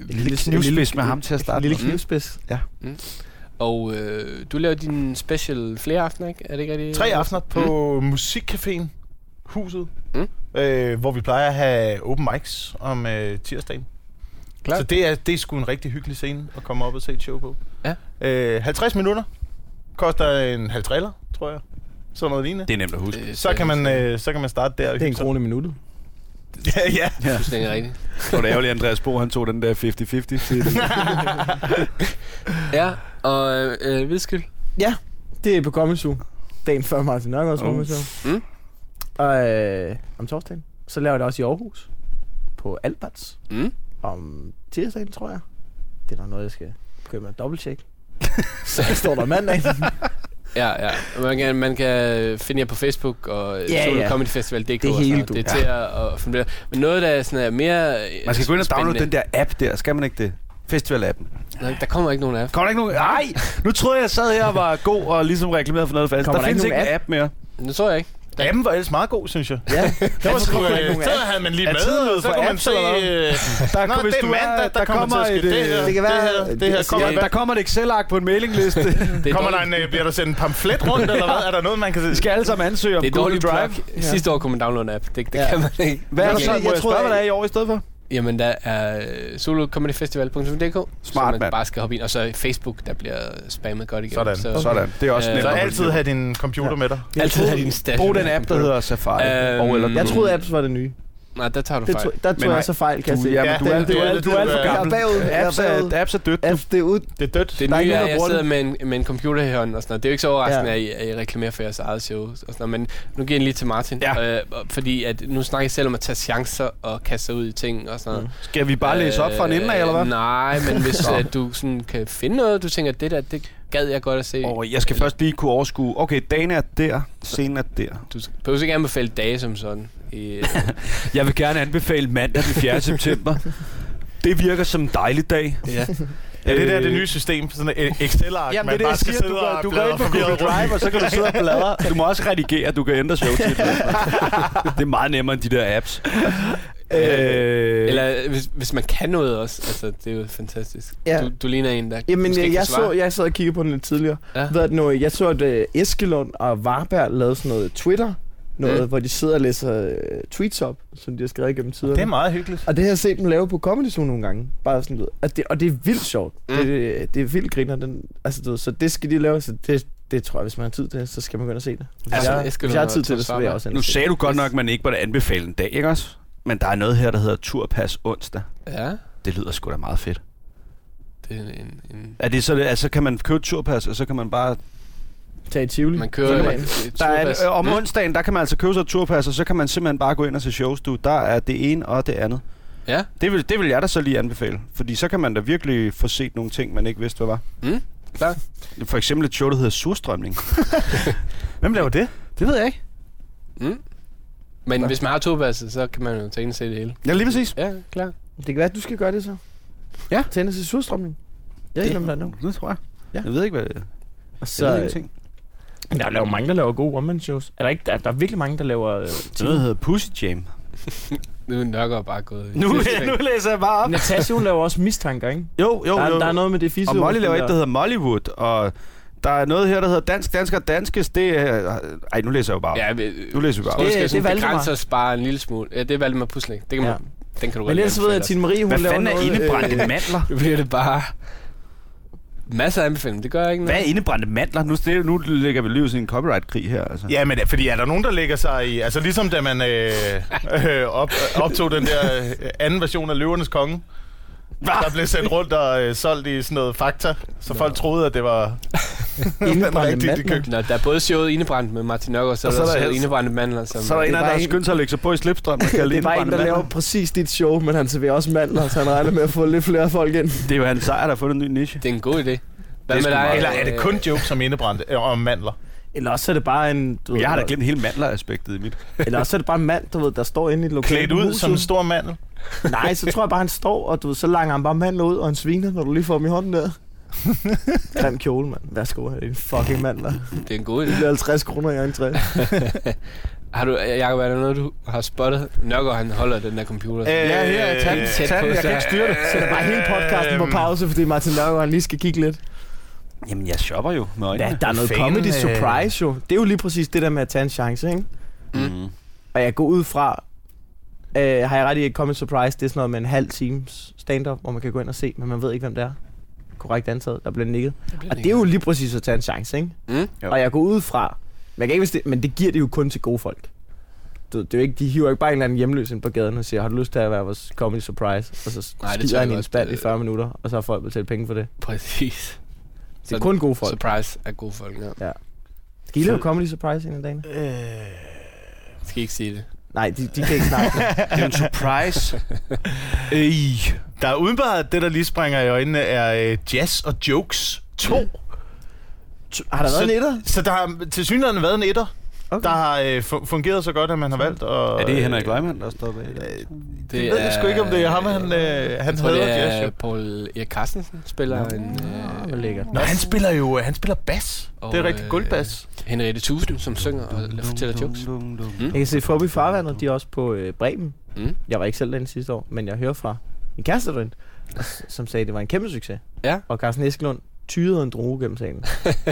en lille lille- knivspids lille- med ham til at starte En lille med. knivspids. Og øh, du laver din special flere aftener, ikke? Er det ikke rigtigt? Tre aftener på mm. Musikcaféen Huset, Mm. øh, hvor vi plejer at have open mics om øh, tirsdagen. Klart. Så det er, det er sgu en rigtig hyggelig scene at komme op og se et show på. Ja. Øh, 50 minutter. Koster en halv trailer, tror jeg. Sådan noget lignende. Det er nemt at huske. Det, Så kan, man, øh, så kan man starte der. Det er en krone i minuttet. *laughs* Ja, ja. Det er rigtigt. Og det er ærgerligt, Andreas Bo, han tog den der 50-50 *laughs* til. Ja, og øh, øh, Hvidskæld. Det er på Comedy Zoo. Dagen før Martin Nørgaards Oh. oh. Show. Mm. Og øh, om torsdagen. Så laver jeg det også i Aarhus. På Alberts. Mm. Om tirsdagen, tror jeg. Det er der noget, jeg skal begynde med at dobbelttjekke. *laughs* så står der mandag. *laughs* Ja, ja. Man kan, man kan finde jer på Facebook og Ja, Solo ja. Comedy Festival.dk. Det er sådan hele, du. Det er til at, at finde. Men noget, der er, sådan, er mere øh, Man skal gå ind og downloade den der app der. Skal man ikke det? Festival-appen. Der, der kommer ikke nogen af. Kommer der ikke nogen? Nej! Nu troede jeg, jeg sad her og var god og ligesom reklamerede for noget fast. Kommer Der, der ikke findes ikke en app mere. Det tror jeg ikke. Appen var ellers meget god, synes jeg. ja. *laughs* Der var sgu, kommer der ikke øh, så havde man lige med, og så for kunne man se... øh, Der, Nå, hvis det er du mandag, der kommer til at ske det her. Det kan være- Det her, det her det- kommer, Ja, der kommer et Excel-ark på en mailingliste. Det er *laughs* kommer der en, øh, bliver der sendt en pamflet rundt, eller hvad? Er der noget, man kan skal alle sammen ansøge om Det er Google dårligt Drive. Sidste år kunne man downloade en app. Det, det kan man ikke. Hvad er der Jeg- så? jeg tror, hvad der er i år i stedet for? Jamen, der er øh, solocomedifestival.dk, så man mand. bare skal hoppe ind. Og så Facebook, der bliver spammet godt igennem. Sådan. Så, Sådan. Det er også Øh, nemt. Så altid have din computer med dig. altid have din stash. Brug den app, der hedder Safari. Øhm, og eller Jeg troede, apps var det nye. Nej, der tager du Det fejl. tog, der Men tog nej, jeg så fejl, kan jeg Du, se. ja, men Ja, du, det- er, det- du, er, du er alt for det- jeg er gammel. bagud. Er Apps er, apps er dødt. Apps, det er ud. Det er dødt. Det er nye er, jeg sidder med en, med en computer i hånden og sådan noget. Det er jo ikke så overraskende, Ja. at, I, at I reklamerer for jeres eget show. Og sådan noget. Men nu giver jeg lige til Martin. Ja. Øh, fordi at nu snakker jeg selv om at tage chancer og kaste sig ud i ting og sådan noget. Skal vi bare læse op fra en ende af, eller hvad? Øh, Nej, men hvis at du sådan kan finde noget, du tænker, det der, det gad jeg godt at se. Og jeg skal først lige kunne overskue. Okay, dagen er der, scenen er der. Du skal- behøver ikke anbefale dage som sådan. I, *laughs* Jeg vil gerne anbefale mandag den 4. september. Det virker som en dejlig dag. ja. Ja, det der er det Øh, nye system. Sådan et Excel-ark, Jamen, man det er det, bare jeg skal siger. Du sidde går, og du går ind på Google. Drive, og så kan du sidde og *laughs* bladre. Du må også redigere, du kan ændre showtitler. *laughs* det er meget nemmere end de der apps. Øh, Eller hvis, hvis man kan noget også. Altså, det er jo fantastisk. Ja. Du, du ligner en, der Jamen, måske jeg, kan jeg, svare. så, jeg sad og kiggede på den lidt tidligere. Ja. Hvad det nu? Jeg så, at uh, Eskelund og Varberg lavede sådan noget Twitter noget, Mm. hvor de sidder og læser øh, tweets op, som de har skrevet gennem tiderne. Det er meget hyggeligt. Og det har jeg set dem lave på Comedy Zoo nogle gange. Bare sådan, ved. Og det, og det er vildt sjovt. Mm. Det, det, er vildt griner. Den, altså, du ved, så det skal de lave. Så det, det tror jeg, hvis man har tid til det, så skal man gå ind og se det. Hvis, Altså, jeg, hvis jeg har tid til det, så vil jeg også Nu sagde det. du godt nok, at man ikke måtte anbefale en dag, ikke også? Men der er noget her, der hedder Turpas onsdag. Ja, Det lyder sgu da meget fedt. det er en, en Er det så, det, altså kan man købe turpas, og så kan man bare... Tag i Tivoli. man kører et Der er, turpas. øh, om onsdagen, der kan man altså købe sig et turpas, og så kan man simpelthen bare gå ind og se shows, du. Der er det ene og det andet. Ja, Det vil, det vil jeg da så lige anbefale. Fordi så kan man da virkelig få set nogle ting, man ikke vidste, hvad var. mm, klar. For eksempel et show, der hedder Surstrømning. *laughs* Hvem laver det? Det ved jeg ikke. Mm. Men hvis man har turpasset, så kan man jo tage ind og se det hele. Ja, lige præcis. Ja, klar. Det kan være, at du skal gøre det så. Ja. Og se surstrømning. Jeg ved ikke, hvem der er nu. Det tror jeg. Ja. Jeg ved ikke, hvad det er. Og Så, jeg ved øh, ingenting. der er jo mange, der laver gode one shows. Er der, ikke, der, der er virkelig mange, der laver øh, Det er ting. noget, der hedder Pussy Jam. *laughs* Nu er Nørgaard bare gået. Nu, nu læser jeg bare op. Natasha, hun laver også mistanker, ikke? Jo, jo, Der, jo. er- der er noget med det fisse. Og Molly laver et, der hedder Mollywood, og der er noget her, der hedder Dansk, Dansker, Danskes. Det er... Ej, nu læser jeg jo bare. Ja, vi, Nu læser vi bare. Det- det, skal det er begrænse os bare en lille smule. Ja, det er Valdemar Pusling. Det kan man, Ja. Den kan du Men ellers så ved jeg, at Tine Marie, hun Hvad laver fanden er noget... indebrændte øh, *laughs* mandler? Nu bliver det bare masser af anbefalinger. Det gør jeg ikke Hvad er noget. indebrændte mandler? Nu, det, nu lægger vi livet i en copyright-krig her, altså. Ja, men fordi er der nogen, der lægger sig i... Altså ligesom da man øh, *laughs* øh, op, optog den der øh, anden version af Løvernes Konge. Der blev sendt rundt og øh, solgt i sådan noget fakta, så folk troede, at det var *laughs* den rigtige mandler. køkken. Nå, der er både showet Indebrændt med Martin Nørgaard, så, Og så der er der ellers- Indebrændte Mandler. Som, Så er der en, der har skyndt sig at lægge sig på i slipstrøm *laughs* Det er bare en, der laver præcis dit show, men han serverer også mandler, så han regner med at få lidt flere folk ind. Det er jo hans sejr, der har fundet en ny niche. Det er en god idé. Hvad med dig? meget- Eller er det øh, kun jokes om indebrændte øh, om mandler? Eller også er det bare en... Du ved, Jeg har da glemt hele mandler-aspektet i mit. *laughs* Eller også er det bare en mand, du ved, der står inde i et lokale. Klædt på ud huset. som en stor mandel? *laughs* Nej, så tror jeg bare, han står, og du ved, så langer han bare mandler ud, og han sviner, når du lige får dem i hånden der. *laughs* Grim kjole, mand. Værsgo, det er en fucking mandler. Det er en god Det idé. bliver 50 kroner i entré. Har du, Jacob, er der noget, du har spottet? Nørgaard, han holder den der computer. Øh, Ja, her, tag den. på. Jeg kan ikke styre det. Så er bare hele podcasten på Øhm. pause, fordi Martin Nørgaard han lige skal kigge lidt. Jamen, jeg shopper jo med øjnene. Ja, der er noget fanden, comedy øh, surprise jo. Det er jo lige præcis det der med at tage en chance, ikke? Mm. Og jeg går ud fra, øh, har jeg ret i, at comedy surprise, det er sådan noget med en halv times stand-up, hvor man kan gå ind og se, men man ved ikke, hvem det er. Korrekt antaget, der bliver nikket. Og det er jo lige præcis at tage en chance, ikke? Mm? Jo. Og jeg går ud fra, men, jeg kan ikke, det, men det giver det jo kun til gode folk. Du, ved, det er jo ikke, de hiver ikke bare en eller anden hjemløs ind på gaden og siger, har du lyst til at være vores comedy surprise? Og så Nej, det skider han i en spand i øh, 40 minutter, og så har folk betalt penge for det. Præcis. Det er kun gode folk. Surprise er gode folk, ja. Skal I lave comedy surprise en af dagene? Skal I ikke sige det? Nej, de, de kan ikke snakke. *laughs* Det er en surprise. Ej. Der er udenbart det, der lige springer i øjnene, er øh, jazz og jokes 2. har der været en etter? Så der har til synligheden været en etter, Okay. der har øh, fu- fungeret så godt, at man har valgt at... Er det Henrik øh, Leimann, der står bag det? Det det ved jeg sgu ikke, om det er ham, han, øh, han Jeg tror, det hader jazz, er. Paul Erik Carstensen, spiller en... Hvor Øh, lækkert. Nå, han spiller jo han spiller bas. Og, det er rigtig øh, guldbas. Henriette Tusen, som synger og fortæller jokes. Jeg kan se Fobi Farvandet, de er også på øh, Bremen. Mm. Jeg var ikke selv derinde sidste år, men jeg hører fra min kæreste derinde, som sagde, at det var en kæmpe succes. Ja. Og Carsten Eskelund tyrede en droge gennem salen. *laughs*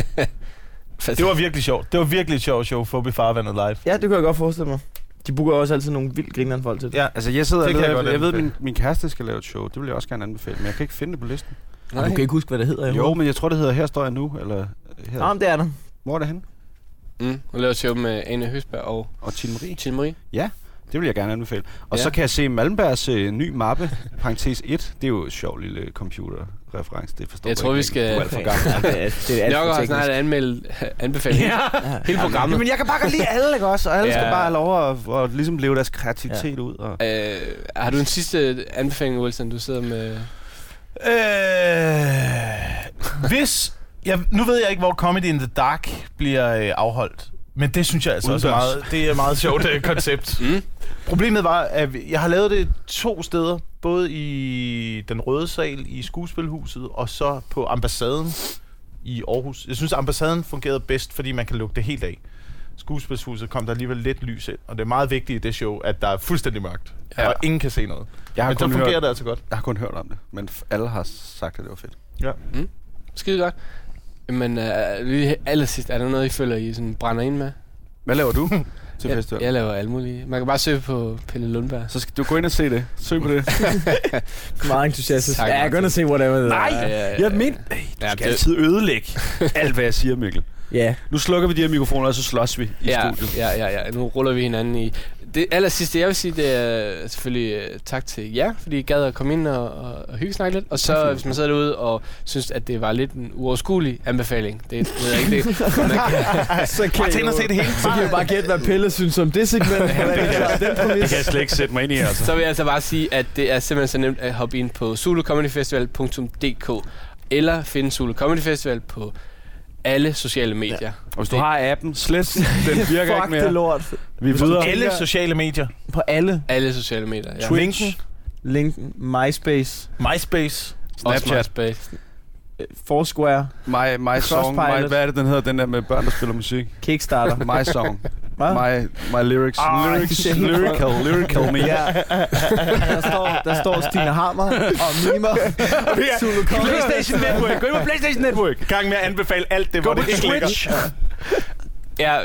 Det var virkelig sjovt. Det var virkelig et sjovt show, Fobi Farvandet live. Ja, det kunne jeg godt forestille mig. De booker også altid nogle vildt grinerende folk til det. Ja, Altså, jeg sidder Det og jeg leder, jeg, jeg ved, min, min kæreste skal lave et show. Det vil jeg også gerne anbefale, men jeg kan ikke finde det på listen. Og du kan ikke huske, hvad det hedder. Jo, men jeg tror, det hedder Her står jeg nu, eller her. Nå, men det er der. Hvor er det henne? Mm. Hun laver show med Ane Høsberg og Og Tine Marie. Tine Marie. Det vil jeg gerne anbefale. Og Ja. så kan jeg se Malmbergs øh, ny mappe, parentes 1. Det er jo et sjovt lille computerreference. Det forstår Jeg tror, ikke, vi skal- Du er alt for Ja, gammel. det er, det er alt for har snart anmeldt anbefalet hele, hele programmet. Men jeg kan bare godt lide alle, ikke også? Og alle Ja. skal bare have lov at, at ligesom leve deres kreativitet ud. Og... Øh, har du en sidste anbefaling, Wilson? Du sidder med... Øh, hvis... Ja, nu ved jeg ikke, hvor Comedy in the Dark bliver øh, afholdt. Men det synes jeg altså også er meget, det er et meget sjovt øh, koncept. *laughs* Mm? Problemet var, at jeg har lavet det to steder. Både i den røde sal i skuespilhuset, og så på ambassaden i Aarhus. Jeg synes, ambassaden fungerede bedst, fordi man kan lukke det helt af. Skuespilshuset kom der alligevel lidt lys ind, og det er meget vigtigt i det show, at der er fuldstændig mørkt, Ja. ja. og ingen kan se noget. Jeg har, Men så kun fungerer hørt, det altså godt. jeg har kun hørt om det, men alle har sagt, at det var fedt. Skide godt. Men øh, lige allersidst, er der noget, I føler, I sådan brænder ind med? Hvad laver du *laughs* til Jeg, festival? jeg laver alt muligt. Man kan bare søge på Pelle Lundberg. Så skal du gå ind og se det. Søg på det. *laughs* Meget entusiastisk. Tak, Ja, jeg er gonna say whatever. Nej! Ja, ja, ja. Jeg mener, hey, du Ja, skal det- altid ødelægge *laughs* alt, hvad jeg siger, Mikkel. Ja. Nu slukker vi de her mikrofoner, og så slås vi i ja, studiet. ja, ja, ja. Nu ruller vi hinanden i. Det aller sidste, jeg vil sige, det er selvfølgelig uh, tak til jer, fordi I gad at komme ind og, og, og hygge snakke lidt. Og så, hvis man sidder derude og synes, at det var lidt en uoverskuelig anbefaling, det ved jeg ikke, det *laughs* man kan, Så kan og se det hele. Så kan jeg bare gætte, hvad Pelle synes om det segment. Det Det den kan jeg slet ikke sætte mig ind i, altså. så vil jeg altså bare sige, at det er simpelthen så nemt at hoppe ind på zulucomedyfestival.dk eller finde Zulu Comedy Festival på alle sociale medier. Ja. Og hvis du har appen, slet *laughs* den virker ikke Fuck det mere. lort. Vi er videre. Alle sociale medier. På alle. Alle sociale medier. Ja. Twitch, Linken, MySpace, MySpace. Også Snapchat, MySpace. øh, Foursquare, my, my song, my, hvad er det, den hedder, den der med børn, der spiller musik? Kickstarter. My song, *laughs* Hvad? my, my lyrics, Ej, lyrics, lyrical, lyrical me. Ja. Der står, der står Stine Hammer og mimer. PlayStation Network, gå ind på PlayStation Network. Gang med at anbefale alt det, Gå hvor det ikke ligger. Twitch. Ja,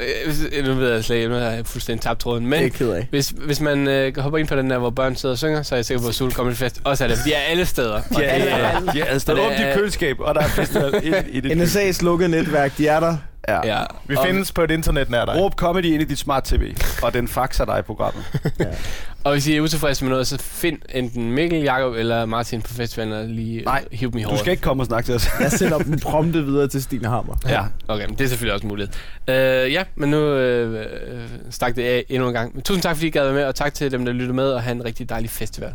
øh, nu ved jeg slet ikke, nu har jeg fuldstændig tabt tråden. Det er Men jeg hvis, hvis man øh, hopper ind på den der, hvor børn sidder og synger, så er jeg sikker på, at Zulu Comedy Fest også er det. De er alle steder. De er, Og det ja, er- ja, ja, der Og er det åbent i køleskab, og der er festival ind i det. NSA's lukkede netværk, de er der. Ja. Ja. Vi og, findes på et internet nær dig. Råb comedy ind i dit smart tv, og den faxer dig i programmet. *laughs* og hvis I er utilfredse med noget, så find enten Mikkel, Jakob eller Martin på festivalen og lige Nej, hive dem i Du håret. skal ikke komme og snakke til os. Jeg sender dem prompte videre til Stine Hammer. Ja. Okay, men det er selvfølgelig også muligt. Uh, ja, men nu øh, øh, stak det af endnu en gang. Men tusind tak, fordi I gad være med, og tak til dem, der lyttede med, og have en rigtig dejlig festival.